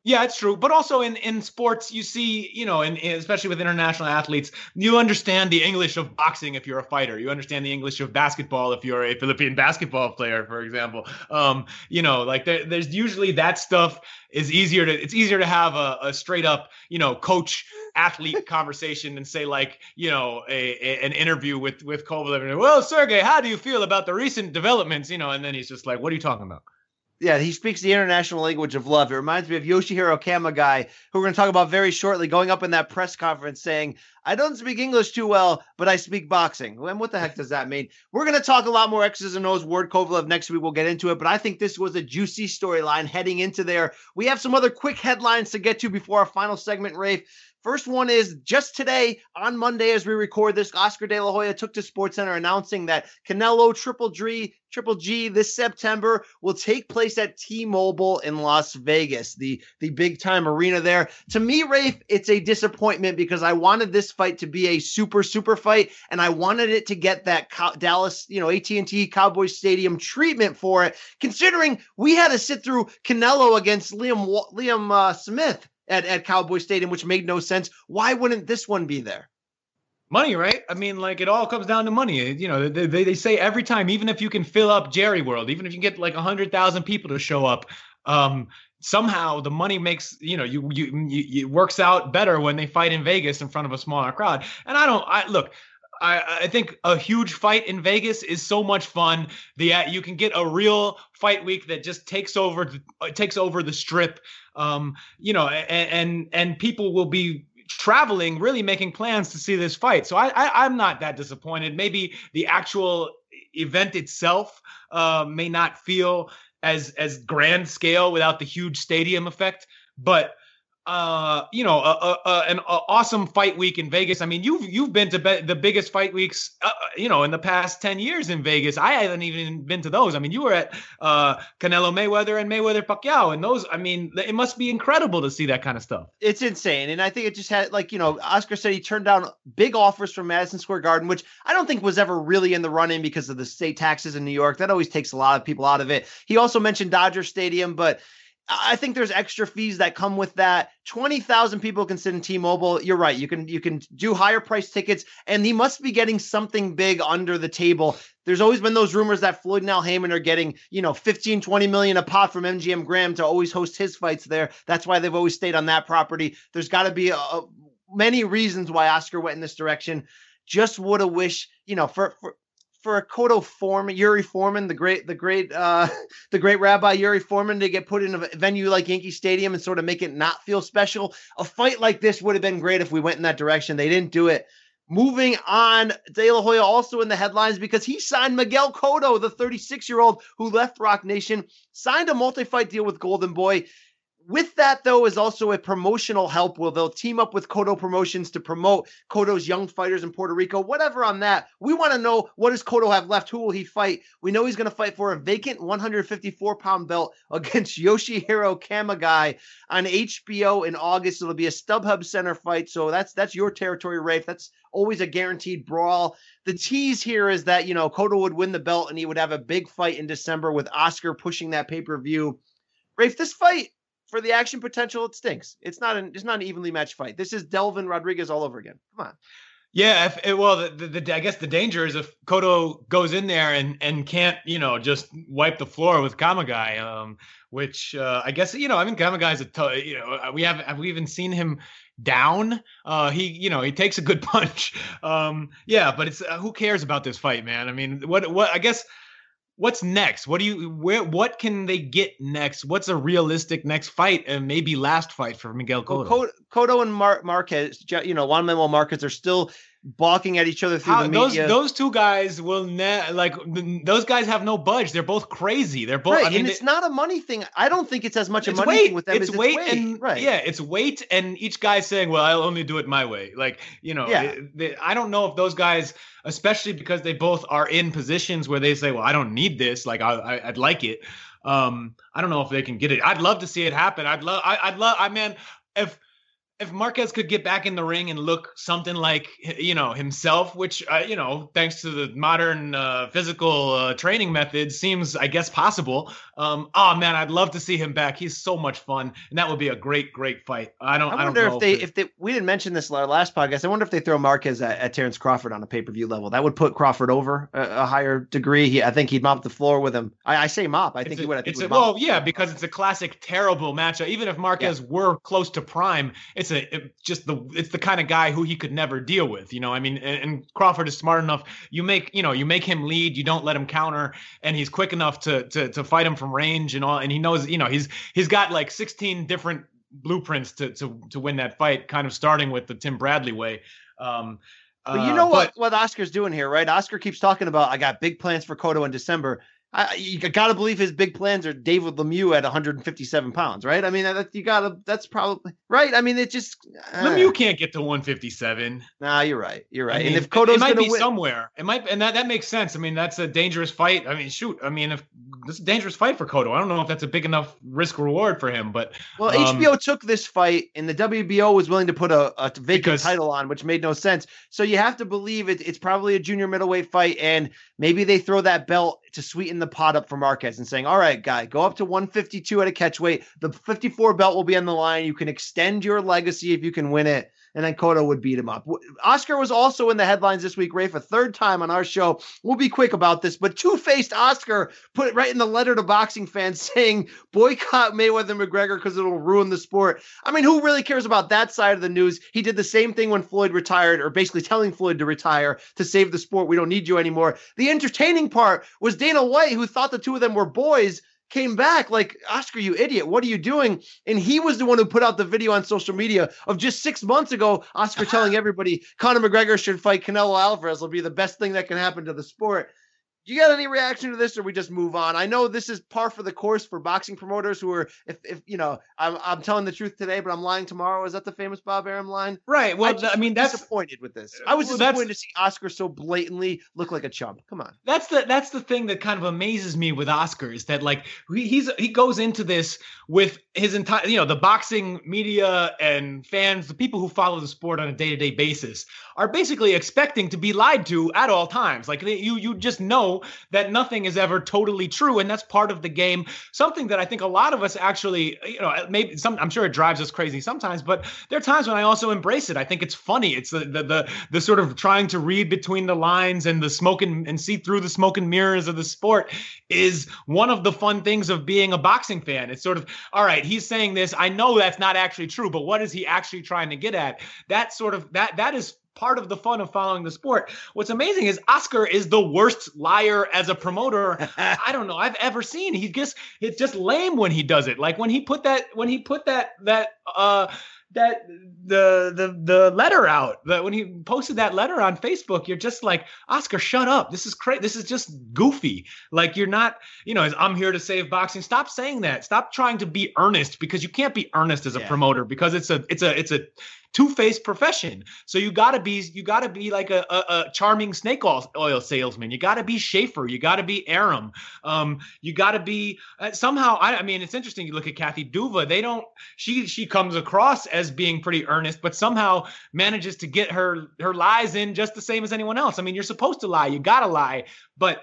Yeah, it's true. But also in, in sports, you see, you know, and especially with international athletes, you understand the English of boxing if you're a fighter. You understand the English of basketball if you're a Philippine basketball player, for example. Um, you know, like there, there's usually that stuff is easier to it's easier to have a, a straight up, you know, coach athlete conversation and say like, you know, a, a, an interview with with Kovalev well, Sergey, how do you feel about the recent developments? You know, and then he's just like, what are you talking about? Yeah, he speaks the international language of love. It reminds me of Yoshihiro Kamegai, who we're going to talk about very shortly, going up in that press conference saying, I don't speak English too well, but I speak boxing. And what the heck does that mean? We're going to talk a lot more X's and O's, Ward Kovalev next week. We'll get into it, but I think this was a juicy storyline heading into there. We have some other quick headlines to get to before our final segment, Rafe. First one is just today on Monday as we record this, Oscar De La Hoya took to SportsCenter announcing that Canelo Triple G Triple G this September will take place at T-Mobile in Las Vegas, the the big time arena there. To me, Rafe, it's a disappointment because I wanted this fight to be a super super fight, and I wanted it to get that Co- Dallas, you know, AT&T Cowboys Stadium treatment for it. Considering we had to sit through Canelo against Liam Liam uh, Smith at, at Cowboy Stadium, which made no sense. Why wouldn't this one be there? Money, right? I mean, like it all comes down to money. You know, they, they, say every time, even if you can fill up Jerry World, even if you get like a hundred thousand people to show up, um, somehow the money makes you know you, you you it works out better when they fight in Vegas in front of a smaller crowd. And I don't, I look. I, I, think a huge fight in Vegas is so much fun. The uh, you can get a real fight week that just takes over uh, takes over the strip. Um, you know, and, and and people will be traveling, really making plans to see this fight. So I, I am not that disappointed. Maybe the actual event itself uh, may not feel as as grand scale without the huge stadium effect, but uh, you know, a, a, an a awesome fight week in Vegas. I mean, you've you've been to be- the biggest fight weeks, uh, you know, in the past ten years in Vegas. I haven't even been to those. I mean, you were at uh, Canelo Mayweather and Mayweather Pacquiao, and those. I mean, it must be incredible to see that kind of stuff. It's insane, and I think it just had like you know, Oscar said he turned down big offers from Madison Square Garden, which I don't think was ever really in the running because of the state taxes in New York. That always takes a lot of people out of it. He also mentioned Dodger Stadium, but I think there's extra fees that come with that. Twenty thousand people can sit in T-Mobile. You're right. You can you can do higher price tickets, and he must be getting something big under the table. There's always been those rumors that Floyd and Al Haymon are getting, you know, 15, 20 million a pop from MGM Grand to always host his fights there. That's why they've always stayed on that property. There's got to be a, a, many reasons why Oscar went in this direction. Just would have wished, you know, for, for for a Cotto Foreman, Yuri Foreman, the great, the great, uh, the great Rabbi Yuri Foreman, to get put in a venue like Yankee Stadium and sort of make it not feel special. A fight like this would have been great if we went in that direction. They didn't do it. Moving on, De La Hoya also in the headlines because he signed Miguel Cotto, the 36 year old who left Roc Nation, signed a multi fight deal with Golden Boy. With that, though, is also a promotional help where they'll team up with Cotto Promotions to promote Cotto's young fighters in Puerto Rico. Whatever on that. We want to know what does Cotto have left? Who will he fight? We know he's going to fight for a vacant 154 pound belt against Yoshihiro Kamegai on HBO in August. It'll be a StubHub Center fight. So that's that's your territory, Rafe. That's always a guaranteed brawl. The tease here is that, you know, Cotto would win the belt and he would have a big fight in December with Oscar pushing that pay per view. Rafe, this fight for the action potential, it stinks. It's not an it's not an evenly matched fight. This is Delvin Rodriguez all over again. Come on. Yeah, if, eh, well, the, the, the, I guess the danger is if Cotto goes in there and and can't, you know, just wipe the floor with Kamegai, um, which uh, I guess you know, I mean, Kamegai's a, t- you know, uh, we haven't have we even seen him down. Uh, he, you know, he takes a good punch. Um, yeah, but it's uh, who cares about this fight, man? I mean, what what I guess what's next? What do you where what can they get next? What's a realistic next fight and maybe last fight for Miguel Cotto? Well, Cotto and Mar- Marquez, you know, Juan Manuel Marquez are still balking at each other through How, the media. Those those two guys will ne- like those guys have no budge. They're both crazy. They're both. Right, I mean, and it's not a money thing. I don't think it's as much a money weight. thing with them. It's, weight, it's weight, and right. yeah, it's weight, and each guy saying, "Well, I'll only do it my way." Like you know, yeah. They, they, I don't know if those guys, especially because they both are in positions where they say, "Well, I don't need this. Like I, I I'd like it." Um, I don't know if they can get it. I'd love to see it happen. I'd love. I, I'd love. I mean, if if Marquez could get back in the ring and look something like you know himself, which uh, you know, thanks to the modern uh, physical uh, training methods, seems I guess possible. Um, oh man, I'd love to see him back. He's so much fun, and that would be a great, great fight. I don't. I wonder I don't if they if, they we didn't mention this our last podcast. I wonder if they throw Marquez at, at Terrence Crawford on a pay per view level. That would put Crawford over a, a higher degree. He, I think he'd mop the floor with him. I, I say mop. I think a, he would. I think it's a, well, yeah, because it's a classic terrible matchup. Even if Marquez yeah. were close to prime, it's a it, just the it's the kind of guy who he could never deal with. You know, I mean, and, and, Crawford is smart enough. You make you know you make him lead. You don't let him counter, and he's quick enough to to to fight him from range and all. And he knows you know he's he's got like 16 different blueprints to to to win that fight. Kind of starting with the Tim Bradley way. Um, but you uh, know uh, what what Oscar's doing here, right? Oscar keeps talking about I got big plans for Cotto in December. I, you gotta believe his big plans are David Lemieux at 157 pounds, right? I mean, that, you gotta. That's probably right. I mean, it just uh, Lemieux can't get to 157. Nah, you're right. You're right. I mean, and if Cotto's it might be win, somewhere, it might, and that that makes sense. I mean, that's a dangerous fight. I mean, shoot. I mean, if this is a dangerous fight for Cotto, I don't know if that's a big enough risk reward for him. But well, um, HBO took this fight, and the WBO was willing to put a, a vacant because, title on, which made no sense. So you have to believe it, it's probably a junior middleweight fight, and maybe they throw that belt to sweeten the pot up for Marquez and saying, all right, guy, go up to 152 at a catch weight. The 54 belt will be on the line. You can extend your legacy if you can win it and then Cotto would beat him up. Oscar was also in the headlines this week, Ray, for third time on our show. We'll be quick about this, but two faced Oscar put it right in the letter to boxing fans saying boycott Mayweather McGregor because it'll ruin the sport. I mean, who really cares about that side of the news? He did the same thing when Floyd retired, or basically telling Floyd to retire to save the sport. We don't need you anymore. The entertaining part was Dana White, who thought the two of them were boys came back like Oscar, you idiot, what are you doing? And he was the one who put out the video on social media of just six months ago, Oscar uh-huh. telling everybody Conor McGregor should fight Canelo Alvarez. will be the best thing that can happen to the sport you got any reaction to this or we just move on? I know this is par for the course for boxing promoters who are if, if you know I'm, I'm telling the truth today but i'm lying tomorrow. Is that the famous bob arum line? Right. Well I, I mean that's disappointed with this. Uh, I was well, disappointed to see oscar so blatantly look like a chump. Come on. That's the that's the thing that kind of amazes me with oscar is that like he's he goes into this with his entire you know the boxing media and fans the people who follow the sport on a day-to-day basis are basically expecting to be lied to at all times like you you just know that nothing is ever totally true, and that's part of the game. Something that I think a lot of us actually, you know, maybe some. I'm sure it drives us crazy sometimes, but there are times when I also embrace it. I think it's funny. It's the the the, the sort of trying to read between the lines and the smoke and, and see through the smoke and mirrors of the sport is one of the fun things of being a boxing fan. It's sort of all right. He's saying this. I know that's not actually true, but what is he actually trying to get at? That sort of that that is part of the fun of following the sport. What's amazing is Oscar is the worst liar as a promoter I don't know I've ever seen. He just it's just lame when he does it. Like when he put that when he put that that uh that the the the letter out that when he posted that letter on Facebook, you're just like Oscar, shut up. This is crazy. This is just goofy. Like you're not, you know, I'm here to save boxing. Stop saying that. Stop trying to be earnest because you can't be earnest as a yeah. promoter because it's a it's a it's a two-faced profession. So you gotta be you gotta be like a, a, a charming snake oil salesman. You gotta be Schaefer. You gotta be Arum. Um, you gotta be uh, somehow. I, I, mean, it's interesting. You look at Kathy Duva. They don't. She she comes across as being pretty earnest, but somehow manages to get her her lies in just the same as anyone else. I mean, you're supposed to lie. You gotta lie, but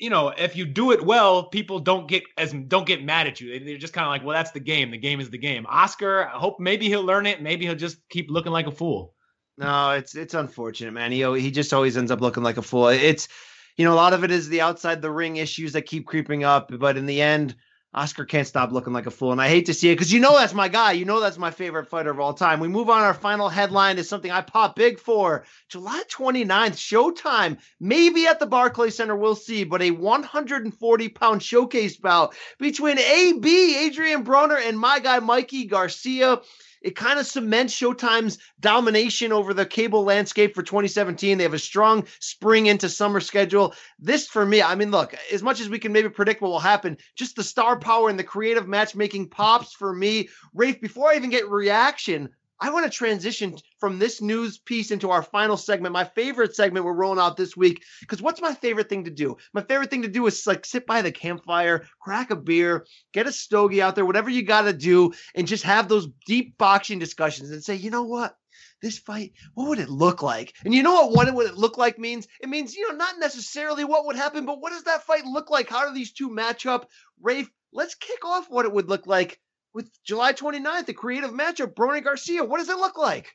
you know, if you do it well, people don't get as don't get mad at you. They're just kind of like, well, that's the game. The game is the game. Oscar, I hope maybe he'll learn it. Maybe he'll just keep looking like a fool. No, it's it's unfortunate, man. He he just always ends up looking like a fool. It's you know, a lot of it is the outside the ring issues that keep creeping up, but in the end, Oscar can't stop looking like a fool, and I hate to see it because you know that's my guy. You know that's my favorite fighter of all time. We move on. Our final headline is something I pop big for. July 29th, Showtime, maybe at the Barclay Center, we'll see, but a 140 pound showcase bout between AB, Adrian Broner, and my guy, Mikey Garcia. It kind of cements Showtime's domination over the cable landscape for 2017. They have a strong spring into summer schedule. This, for me, I mean, look, as much as we can maybe predict what will happen, just the star power and the creative matchmaking pops for me. Rafe, before I even get reaction, I want to transition from this news piece into our final segment, my favorite segment we're rolling out this week. Because what's my favorite thing to do? My favorite thing to do is like sit by the campfire, crack a beer, get a stogie out there, whatever you got to do, and just have those deep boxing discussions and say, you know what? This fight, what would it look like? And you know what? What it would it look like means? It means, you know, not necessarily what would happen, but what does that fight look like? How do these two match up? Rafe, let's kick off what it would look like with July 29th, the creative matchup, Broner Garcia. What does it look like?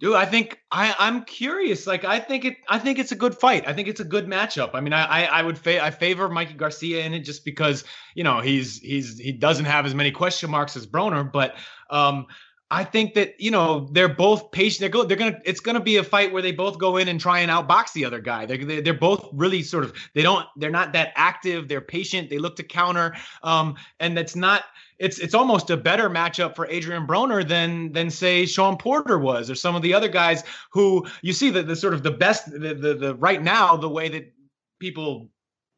Dude, I think I I'm curious. Like I think it I think it's a good fight. I think it's a good matchup. I mean, I I, I would fa- I favor Mikey Garcia in it just because you know he's he's he doesn't have as many question marks as Broner, but um I think that you know they're both patient. They're go. They're gonna. It's gonna be a fight where they both go in and try and outbox the other guy. They're they're both really sort of. They don't. They're not that active. They're patient. They look to counter. Um, and that's not. It's it's almost a better matchup for Adrian Broner than than say Sean Porter was or some of the other guys who you see the the sort of the best the the, the right now the way that people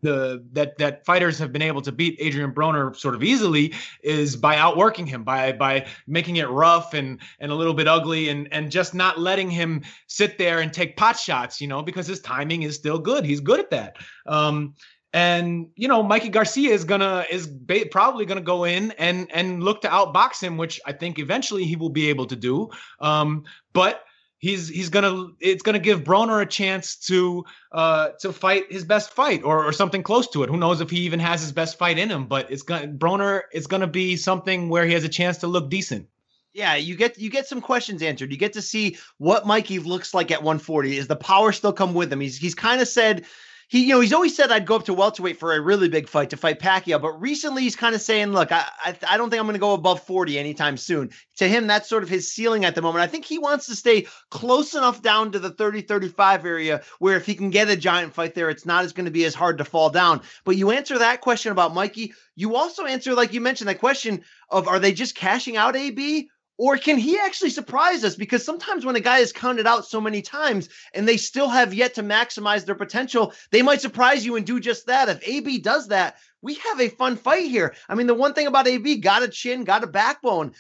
the that that fighters have been able to beat Adrian Broner sort of easily is by outworking him by by making it rough and and a little bit ugly and and just not letting him sit there and take pot shots you know because his timing is still good. He's good at that. Um and you know Mikey Garcia is gonna is ba- probably gonna go in and and look to outbox him which I think eventually he will be able to do. Um but he's he's gonna it's gonna give Broner a chance to uh to fight his best fight or, or something close to it. Who knows if he even has his best fight in him? But it's gonna Broner it's gonna be something where he has a chance to look decent. Yeah, you get you get some questions answered. You get to see what Mikey looks like at 140. Is the power still come with him? He's he's kind of said he, you know, he's always said I'd go up to welterweight for a really big fight to fight Pacquiao, but recently he's kind of saying, look, I, I, I don't think I'm going to go above 40 anytime soon. To him, that's sort of his ceiling at the moment. I think he wants to stay close enough down to the 30, 35 area where if he can get a giant fight there, it's not as going to be as hard to fall down. But you answer that question about Mikey. You also answer, like you mentioned, that question of are they just cashing out AB or can he actually surprise us? Because sometimes when a guy is counted out so many times and they still have yet to maximize their potential, they might surprise you and do just that. If AB does that, we have a fun fight here. I mean, the one thing about AB, got a chin, got a backbone.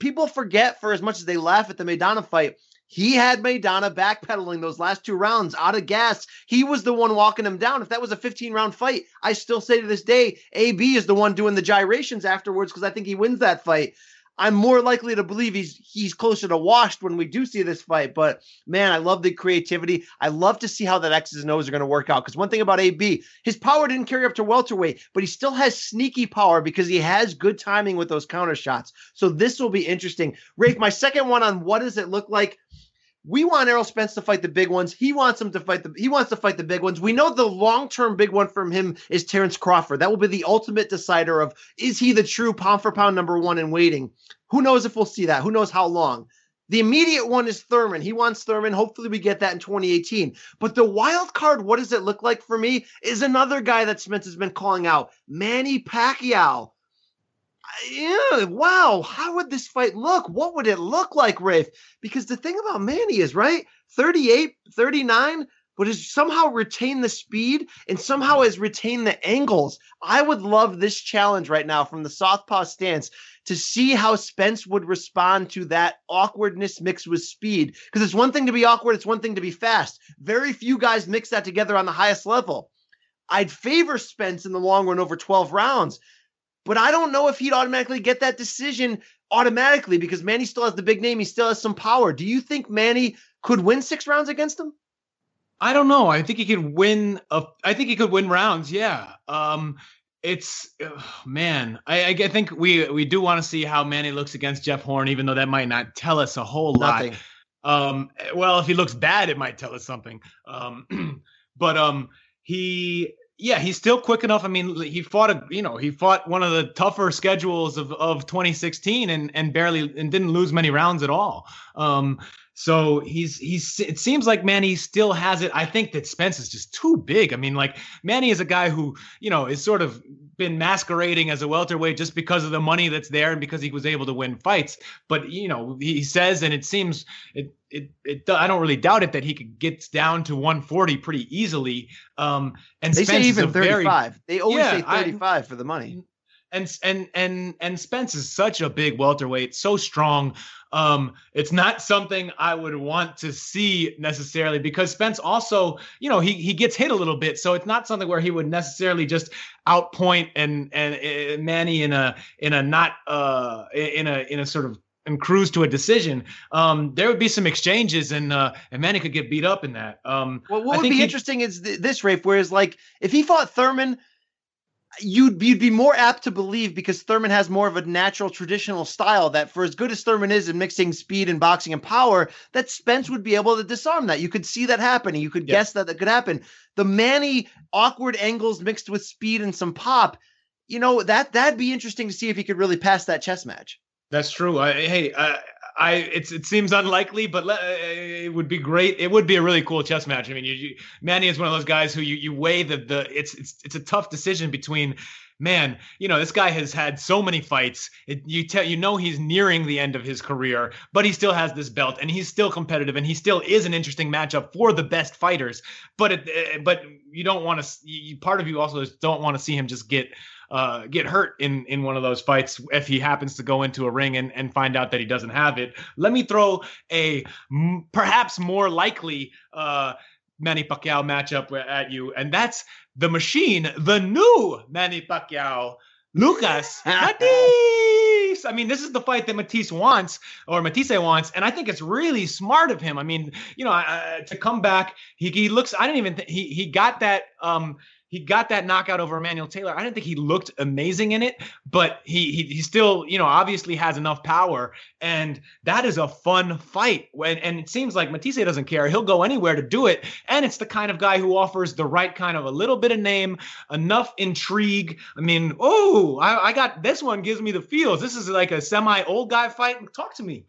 People forget for as much as they laugh at the Maidana fight, he had Maidana backpedaling those last two rounds out of gas. He was the one walking him down. If that was a 15 round fight, I still say to this day, AB is the one doing the gyrations afterwards because I think he wins that fight. I'm more likely to believe he's he's closer to washed when we do see this fight. But man, I love the creativity. I love to see how that X's and O's are going to work out. Because one thing about AB, his power didn't carry up to welterweight, but he still has sneaky power because he has good timing with those counter shots. So this will be interesting. Rafe, my second one on what does it look like? We want Errol Spence to fight the big ones. He wants him to fight the he wants to fight the big ones. We know the long-term big one from him is Terrence Crawford. That will be the ultimate decider of is he the true pound for pound number one in waiting. Who knows if we'll see that? Who knows how long? The immediate one is Thurman. He wants Thurman. Hopefully, we get that in 2018. But the wild card, what does it look like for me? Is another guy that Spence has been calling out, Manny Pacquiao yeah, wow, how would this fight look? What would it look like, Rafe? Because the thing about Manny is, right, 38, 39, but has somehow retained the speed and somehow has retained the angles. I would love this challenge right now from the southpaw stance to see how Spence would respond to that awkwardness mixed with speed. Because it's one thing to be awkward, it's one thing to be fast. Very few guys mix that together on the highest level. I'd favor Spence in the long run over 12 rounds but I don't know if he'd automatically get that decision automatically because Manny still has the big name. He still has some power. Do you think Manny could win six rounds against him? I don't know. I think he could win. A, I think he could win rounds. Yeah. Um, it's man. I, I think we we do want to see how Manny looks against Jeff Horn, even though that might not tell us a whole Nothing. lot. Um, well, if he looks bad, it might tell us something. Um, but um, he yeah, he's still quick enough. I mean, he fought a you know he fought one of the tougher schedules of, of 2016 and and barely and didn't lose many rounds at all. Um, so he's he's it seems like Manny still has it. I think that Spence is just too big. I mean, like Manny is a guy who, you know, is sort of been masquerading as a welterweight just because of the money that's there and because he was able to win fights. But you know, he says and it seems it it, it I don't really doubt it that he could get down to 140 pretty easily. Um and they Spence say even 35. Very, they always yeah, say 35 I, for the money and and and and Spence is such a big welterweight, so strong. Um, it's not something I would want to see necessarily because Spence also, you know, he he gets hit a little bit, so it's not something where he would necessarily just outpoint and and, Manny in a in a not uh in a in a sort of and cruise to a decision, um, there would be some exchanges, and uh, and Manny could get beat up in that. Um, well, what would be interesting is th- this, Rafe. Whereas, like, if he fought Thurman, you'd you'd be more apt to believe because Thurman has more of a natural traditional style that for as good as Thurman is in mixing speed and boxing and power, that Spence would be able to disarm that. You could see that happening. You could yeah. guess that that could happen. The Manny awkward angles mixed with speed and some pop, you know, that that'd be interesting to see if he could really pass that chess match. That's true. I, hey, I, I it seems unlikely, but le- uh, it would be great. It would be a really cool chess match. I mean, you, you, Manny is one of those guys who you you weigh the the it's it's it's a tough decision between man, you know, this guy has had so many fights. It, you tell you know he's nearing the end of his career, but he still has this belt and he's still competitive and he still is an interesting matchup for the best fighters. But it, eh, but you don't want to. Part of you also don't want to see him just get uh, get hurt in in one of those fights if he happens to go into a ring and, and find out that he doesn't have it. Let me throw a m- perhaps more likely uh, Manny Pacquiao matchup at you, and that's the machine, the new Manny Pacquiao, Lucas Matthysse. I mean, this is the fight that Matthysse wants, or Matthysse wants, and I think it's really smart of him. I mean, you know, uh, to come back, he, he looks. I didn't even think he he got that. Um, he got that knockout over Emmanuel Taylor. I didn't think he looked amazing in it, but he, he he still, you know, obviously has enough power, and that is a fun fight. When and it seems like Matthysse doesn't care; he'll go anywhere to do it. And it's the kind of guy who offers the right kind of a little bit of name, enough intrigue. I mean, oh, I, I got this one gives me the feels. This is like a semi old guy fight. Talk to me.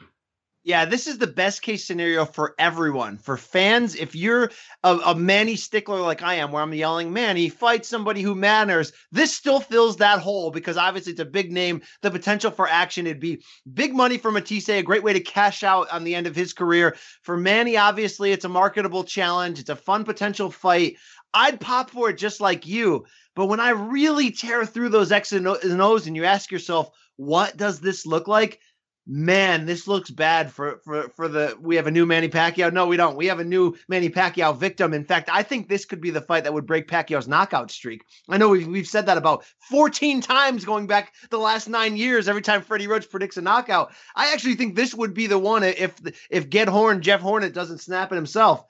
Yeah, this is the best case scenario for everyone. For fans, if you're a, a, Manny stickler like I am, where I'm yelling, Manny, fight somebody who matters, this still fills that hole because obviously it's a big name. The potential for action, it'd be big money for Matthysse, a great way to cash out on the end of his career. For Manny, obviously, it's a marketable challenge. It's a fun potential fight. I'd pop for it just like you. But when I really tear through those X's and O's and you ask yourself, what does this look like? Man, this looks bad for for for the we have a new Manny Pacquiao. No, we don't. We have a new Manny Pacquiao victim. In fact, I think this could be the fight that would break Pacquiao's knockout streak. I know we've we've said that about 14 times going back the last nine years. Every time Freddie Roach predicts a knockout, I actually think this would be the one if if Get Horn Jeff Hornet doesn't snap it himself.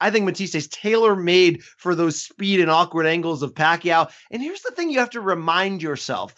I think Matthysse is tailor made for those speed and awkward angles of Pacquiao. And here's the thing you have to remind yourself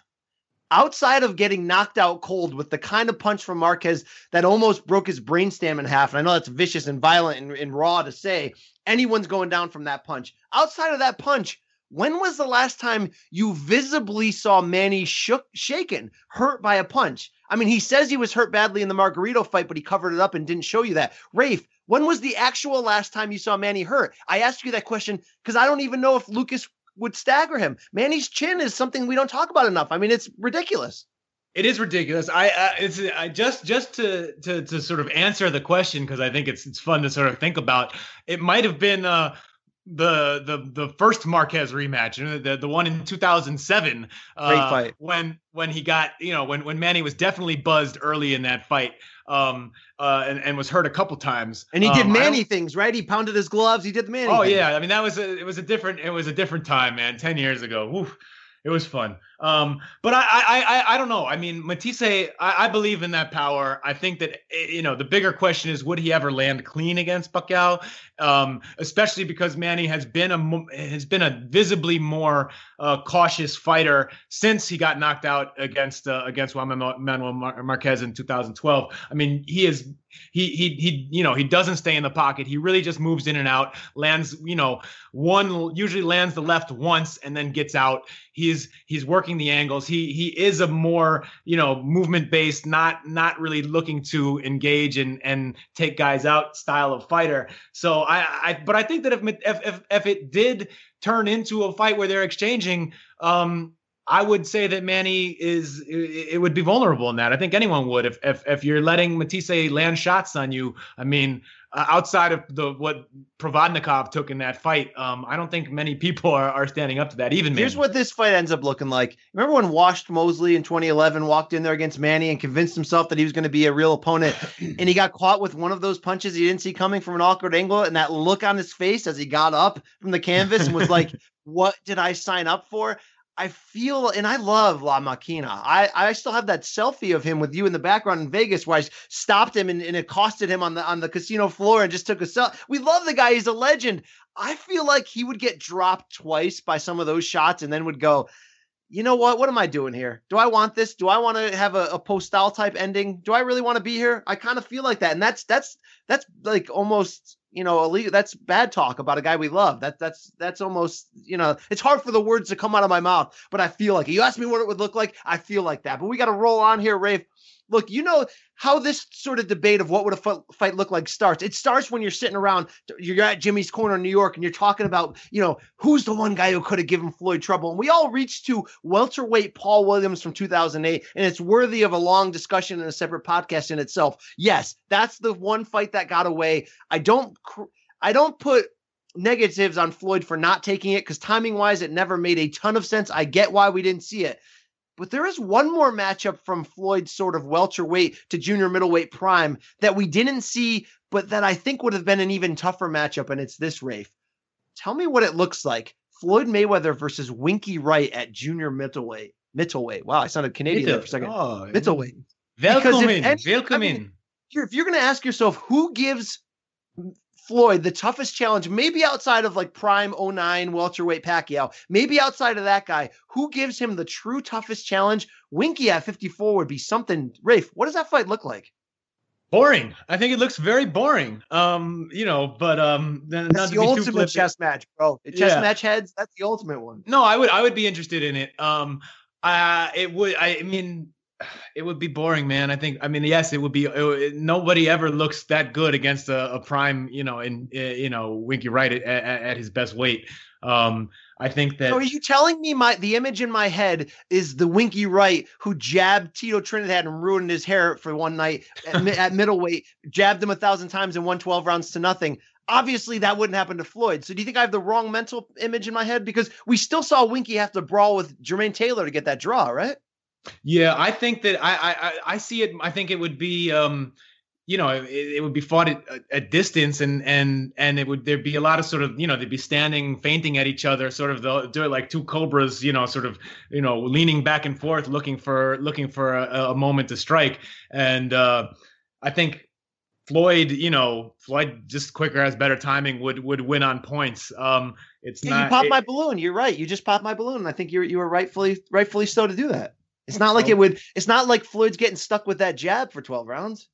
outside of getting knocked out cold with the kind of punch from Marquez that almost broke his brainstem in half, and I know that's vicious and violent and, and raw to say, anyone's going down from that punch. Outside of that punch, when was the last time you visibly saw Manny shook, shaken, hurt by a punch? I mean, he says he was hurt badly in the Margarito fight, but he covered it up and didn't show you that. Rafe, when was the actual last time you saw Manny hurt? I asked you that question because I don't even know if Lucas would stagger him. Manny's chin is something we don't talk about enough. I mean, it's ridiculous. It is ridiculous. I, I it's I just just to to to sort of answer the question because I think it's it's fun to sort of think about. It might have been uh the the the first Marquez rematch, the the one in 2007. Uh, Great fight. When when he got you know when when Manny was definitely buzzed early in that fight um, uh, and, and was hurt a couple times. And he did um, Manny things, right? He pounded his gloves. He did the Manny. Oh thing. yeah, I mean that was a it was a different it was a different time, man. Ten years ago, it was fun. Um, but I, I, I, I don't know. I mean, Matthysse, I, I believe in that power. I think that eh, you know the bigger question is would he ever land clean against Pacquiao? Um, especially because Manny has been a has been a visibly more uh, cautious fighter since he got knocked out against uh, against Juan Manuel Marquez in 2012. I mean, he is he he he you know he doesn't stay in the pocket. He really just moves in and out, lands you know one usually lands the left once and then gets out. He's he's working working the angles. He he is a more you know movement based, not not really looking to engage and and take guys out style of fighter. So I I but I think that if if if, if it did turn into a fight where they're exchanging, um, I would say that Manny is it would be vulnerable in that. I think anyone would if if if you're letting Matthysse land shots on you. I mean, uh, outside of the what Provodnikov took in that fight, um, I don't think many people are, are standing up to that. Even here's Manny. what this fight ends up looking like. Remember when Washed Mosley in 2011 walked in there against Manny and convinced himself that he was going to be a real opponent, and he got caught with one of those punches he didn't see coming from an awkward angle, and that look on his face as he got up from the canvas and was like, "What did I sign up for?" I feel, and I love La Maquina. I, I still have that selfie of him with you in the background in Vegas where I stopped him and, and accosted him on the on the casino floor and just took a selfie. We love the guy; he's a legend. I feel like he would get dropped twice by some of those shots and then would go, you know what? What am I doing here? Do I want this? Do I want to have a, a postal type ending? Do I really want to be here? I kind of feel like that, and that's that's that's like almost you know illegal. That's bad talk about a guy we love. That that's that's almost you know it's hard for the words to come out of my mouth, but I feel like you asked me what it would look like. I feel like that, but we got to roll on here, Rafe look, you know how this sort of debate of what would a fight look like starts. It starts when you're sitting around, you're at Jimmy's Corner in New York, and you're talking about, you know, who's the one guy who could have given Floyd trouble. And we all reach to welterweight Paul Williams from 2008, and it's worthy of a long discussion and a separate podcast in itself. Yes, that's the one fight that got away. I don't, I don't put negatives on Floyd for not taking it because timing wise, it never made a ton of sense. I get why we didn't see it. But there is one more matchup from Floyd's sort of welterweight to junior middleweight prime that we didn't see, but that I think would have been an even tougher matchup, and it's this Rafe. Tell me what it looks like. Floyd Mayweather versus Winky Wright at junior middleweight. Middleweight. Wow, I sounded Canadian there for a second. Oh, middleweight. Welcome in. Welcome in. If you're going to ask yourself who gives Floyd the toughest challenge, maybe outside of like prime 09 welterweight Pacquiao, maybe outside of that guy, who gives him the true toughest challenge? Winky at 54 would be something. Rafe, what does that fight look like? Boring. I think it looks very boring. Um, you know, but um, that's the ultimate chess match, bro. Chess yeah. match heads. That's the ultimate one. No, I would, I would be interested in it. Um, uh, it would. I mean, it would be boring, man. I think. I mean, yes, it would be. It, nobody ever looks that good against a, a prime, you know, in you know Winky Wright at, at, at his best weight. Um, I think that. So are you telling me my the image in my head is the Winky Wright who jabbed Tito Trinidad and ruined his hair for one night at, at middleweight, jabbed him a thousand times and won twelve rounds to nothing? Obviously, that wouldn't happen to Floyd. So, do you think I have the wrong mental image in my head? Because we still saw Winky have to brawl with Jermaine Taylor to get that draw, right? Yeah, I think that I I I see it. I think it would be um you know it, it would be fought at a distance and and and it would there'd be a lot of sort of you know they'd be standing feinting at each other sort of the do it like two cobras you know sort of you know leaning back and forth looking for looking for a, a moment to strike and uh i think Floyd, you know, Floyd just quicker has better timing would would win on points. Um, it's yeah, not. You popped it, my balloon. You're right. You just popped my balloon. I think you you were rightfully rightfully so to do that. It's not like it would. It's not like Floyd's getting stuck with that jab for twelve rounds.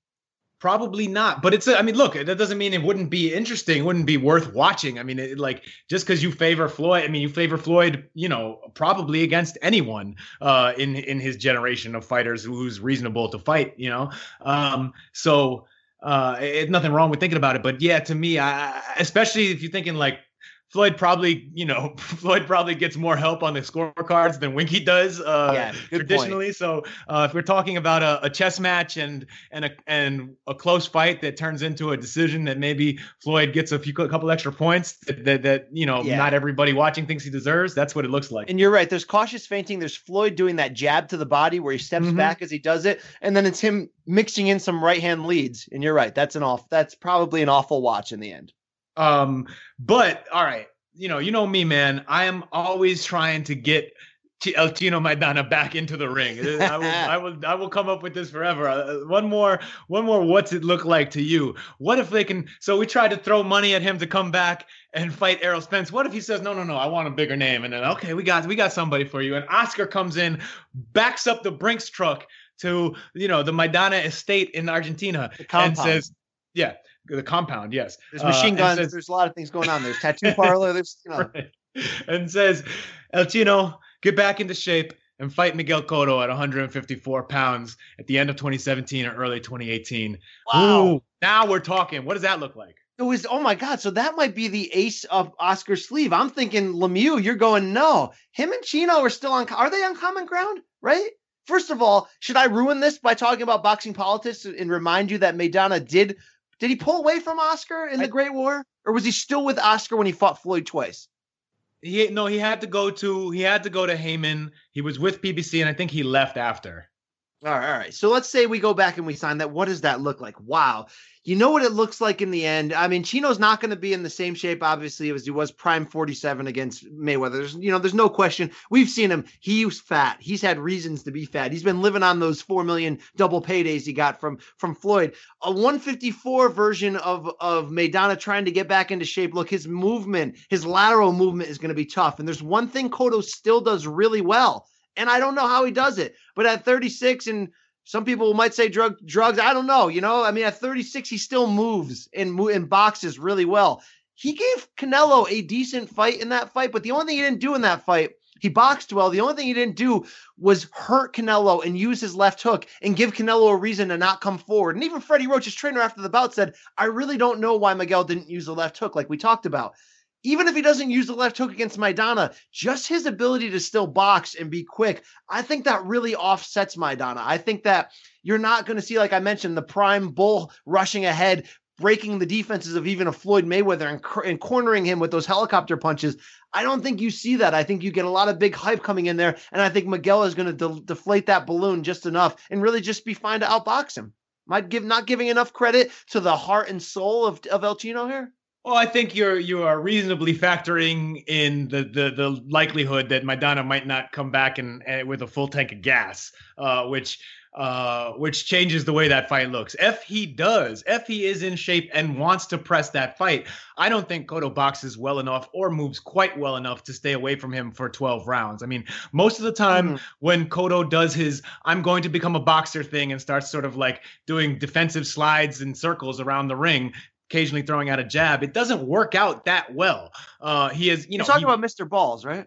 Probably not, but it's. A, I mean, look, that doesn't mean it wouldn't be interesting, wouldn't be worth watching. I mean, it, like just because you favor Floyd, I mean, you favor Floyd, you know, probably against anyone uh, in in his generation of fighters who's reasonable to fight. You know, um, so uh, it's nothing wrong with thinking about it. But yeah, to me, I, especially if you're thinking like Floyd probably, you know, Floyd probably gets more help on the scorecards than Winky does uh, yeah, traditionally. Point. So uh, if we're talking about a, a, chess match and and a and a close fight that turns into a decision that maybe Floyd gets a few a couple extra points that that, that you know yeah. not everybody watching thinks he deserves. That's what it looks like. And you're right. There's cautious feinting. There's Floyd doing that jab to the body where he steps mm-hmm. back as he does it, and then it's him mixing in some right hand leads. And you're right. That's an off. That's probably an awful watch in the end. Um, but all right, you know, you know me, man. I am always trying to get El Chino Maidana back into the ring. I will, I will, I will come up with this forever. Uh, one more, one more. What's it look like to you? What if they can? So we tried to throw money at him to come back and fight Errol Spence. What if he says, no, no, no, I want a bigger name? And then, okay, we got, we got somebody for you. And Oscar comes in, backs up the Brinks truck to, you know, the Maidana estate in Argentina and says, yeah, the compound, yes. There's machine uh, guns. Says, there's a lot of things going on. There's tattoo parlor. There's you know. Right. And says, El Chino, get back into shape and fight Miguel Cotto at 154 pounds at the end of 2017 or early 2018. Wow. Ooh, now we're talking. What does that look like? It was oh my god, so that might be the ace of Oscar's sleeve. I'm thinking Lemieux, you're going no. Him and Chino are still on are they on common ground, right? First of all, should I ruin this by talking about boxing politics and remind you that Maidana did Did he pull away from Oscar in the Great War, or was he still with Oscar when he fought Floyd twice? He no, he had to go to he had to go to Haymon. He was with PBC, and I think he left after. All right, all right. So let's say we go back and we sign that. What does that look like? Wow. You know what it looks like in the end. I mean, Chino's not going to be in the same shape, obviously, as he was prime 47 against Mayweather. There's, you know, there's no question. We've seen him. He's fat. He's had reasons to be fat. He's been living on those four million double paydays he got from from Floyd. A 154 version of of Maidana trying to get back into shape. Look, his movement, his lateral movement is going to be tough. And there's one thing Cotto still does really well. And I don't know how he does it. But at 36 and some people might say drug drugs. I don't know. You know, I mean, at 36, he still moves and and boxes really well. He gave Canelo a decent fight in that fight, but the only thing he didn't do in that fight, he boxed well. The only thing he didn't do was hurt Canelo and use his left hook and give Canelo a reason to not come forward. And even Freddie Roach's trainer after the bout said, I really don't know why Miguel didn't use the left hook, like we talked about even if he doesn't use the left hook against Maidana, just his ability to still box and be quick, I think that really offsets Maidana. I think that you're not going to see, like I mentioned, the prime bull rushing ahead, breaking the defenses of even a Floyd Mayweather and, and cornering him with those helicopter punches. I don't think you see that. I think you get a lot of big hype coming in there, and I think Miguel is going to de- deflate that balloon just enough and really just be fine to outbox him. Might give not giving enough credit to the heart and soul of, of El Chino here. Well, I think you're you are reasonably factoring in the the, the likelihood that Maidana might not come back and, and with a full tank of gas, uh, which uh, which changes the way that fight looks. If he does, if he is in shape and wants to press that fight, I don't think Cotto boxes well enough or moves quite well enough to stay away from him for 12 rounds. I mean, most of the time Mhm. when Cotto does his I'm going to become a boxer thing and starts sort of like doing defensive slides and circles around the ring, occasionally throwing out a jab, it doesn't work out that well. Uh, he is, you You're know, talking he- about Mr. Balls, right?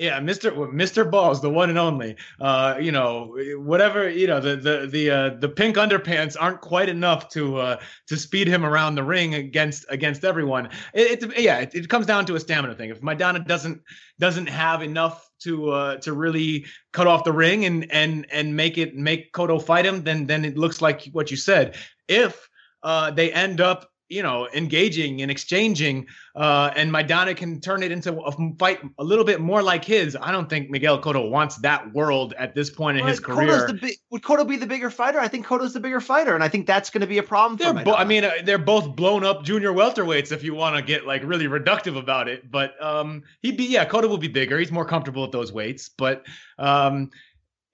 yeah, Mr. Mr. Balls, the one and only. Uh, you know, whatever, you know, the the the uh, the pink underpants aren't quite enough to uh to speed him around the ring against against everyone. It, it yeah, it, it comes down to a stamina thing. If Maidana doesn't doesn't have enough to uh to really cut off the ring and and and make it make Cotto fight him, then then it looks like what you said. If uh they end up you know, engaging and exchanging, uh, and Maidana can turn it into a fight a little bit more like his. I don't think Miguel Cotto wants that world at this point in his career. The bi- would Cotto be the bigger fighter? I think Cotto's the bigger fighter, and I think that's going to be a problem They're for bo- I mean, uh, they're both blown up junior welterweights. If you want to get like really reductive about it, but um, he'd be yeah, Cotto will be bigger. He's more comfortable at those weights, but um,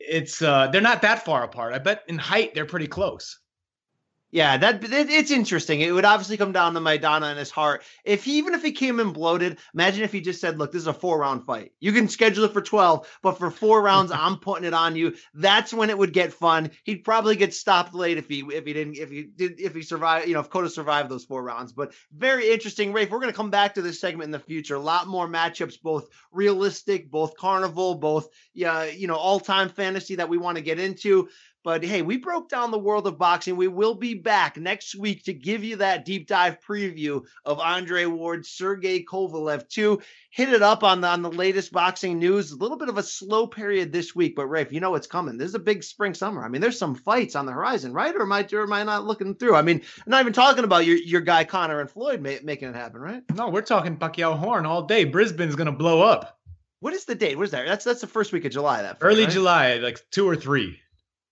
it's uh, they're not that far apart. I bet in height they're pretty close. Yeah, that it, it's interesting. It would obviously come down to Maidana and his heart. If he, even if he came in bloated, imagine if he just said, "Look, this is a four round fight. You can schedule it for twelve, but for four rounds, I'm putting it on you." That's when it would get fun. He'd probably get stopped late if he if he didn't if he did if he survived. You know, if Cotto survived those four rounds. But very interesting, Rafe. We're going to come back to this segment in the future. A lot more matchups, both realistic, both carnival, both yeah, you know, all time fantasy that we want to get into. But hey, we broke down the world of boxing. We will be back next week to give you that deep dive preview of Andre Ward, Sergey Kovalev 2. Hit it up on the on the latest boxing news. A little bit of a slow period this week, but Rafe, you know what's coming. There's a big spring summer. I mean, there's some fights on the horizon, right? Or am I or am I not looking through? I mean, I'm not even talking about your your guy Connor and Floyd ma- making it happen, right? No, we're talking Pacquiao Horn all day. Brisbane's gonna blow up What is the date? What is that? That's that's the first week of July. That fight, early right? July, like two or three.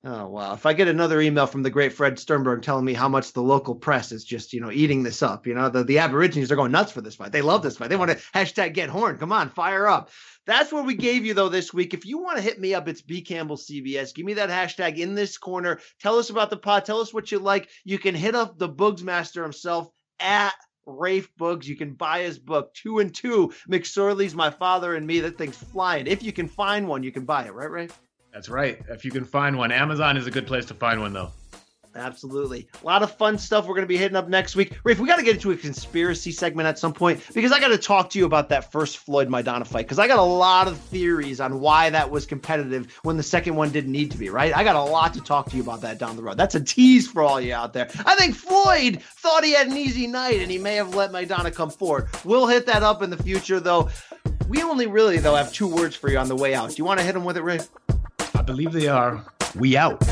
Oh wow! If I get another email from the great Fred Sternberg telling me how much the local press is just you know eating this up, you know the the Aborigines are going nuts for this fight. They love this fight. They want to hashtag get horn. Come on, fire up. That's what we gave you though this week. If you want to hit me up, it's B Campbell CBS. Give me that hashtag in this corner. Tell us about the pod. Tell us what you like. You can hit up the Boogs Master himself at Rafe Boogs. You can buy his book, Two and Two. McSorley's My Father and Me. That thing's flying. If you can find one, you can buy it, right, Rafe? That's right. If you can find one, Amazon is a good place to find one, though. Absolutely. A lot of fun stuff we're going to be hitting up next week. Rafe, we got to get into a conspiracy segment at some point because I got to talk to you about that first Floyd Maidana fight because I got a lot of theories on why that was competitive when the second one didn't need to be, right? I got a lot to talk to you about that down the road. That's a tease for all you out there. I think Floyd thought he had an easy night and he may have let Maidana come forward. We'll hit that up in the future, though. We only really, though, have two words for you on the way out. Do you want to hit them with it, Rafe? I believe they are. We out.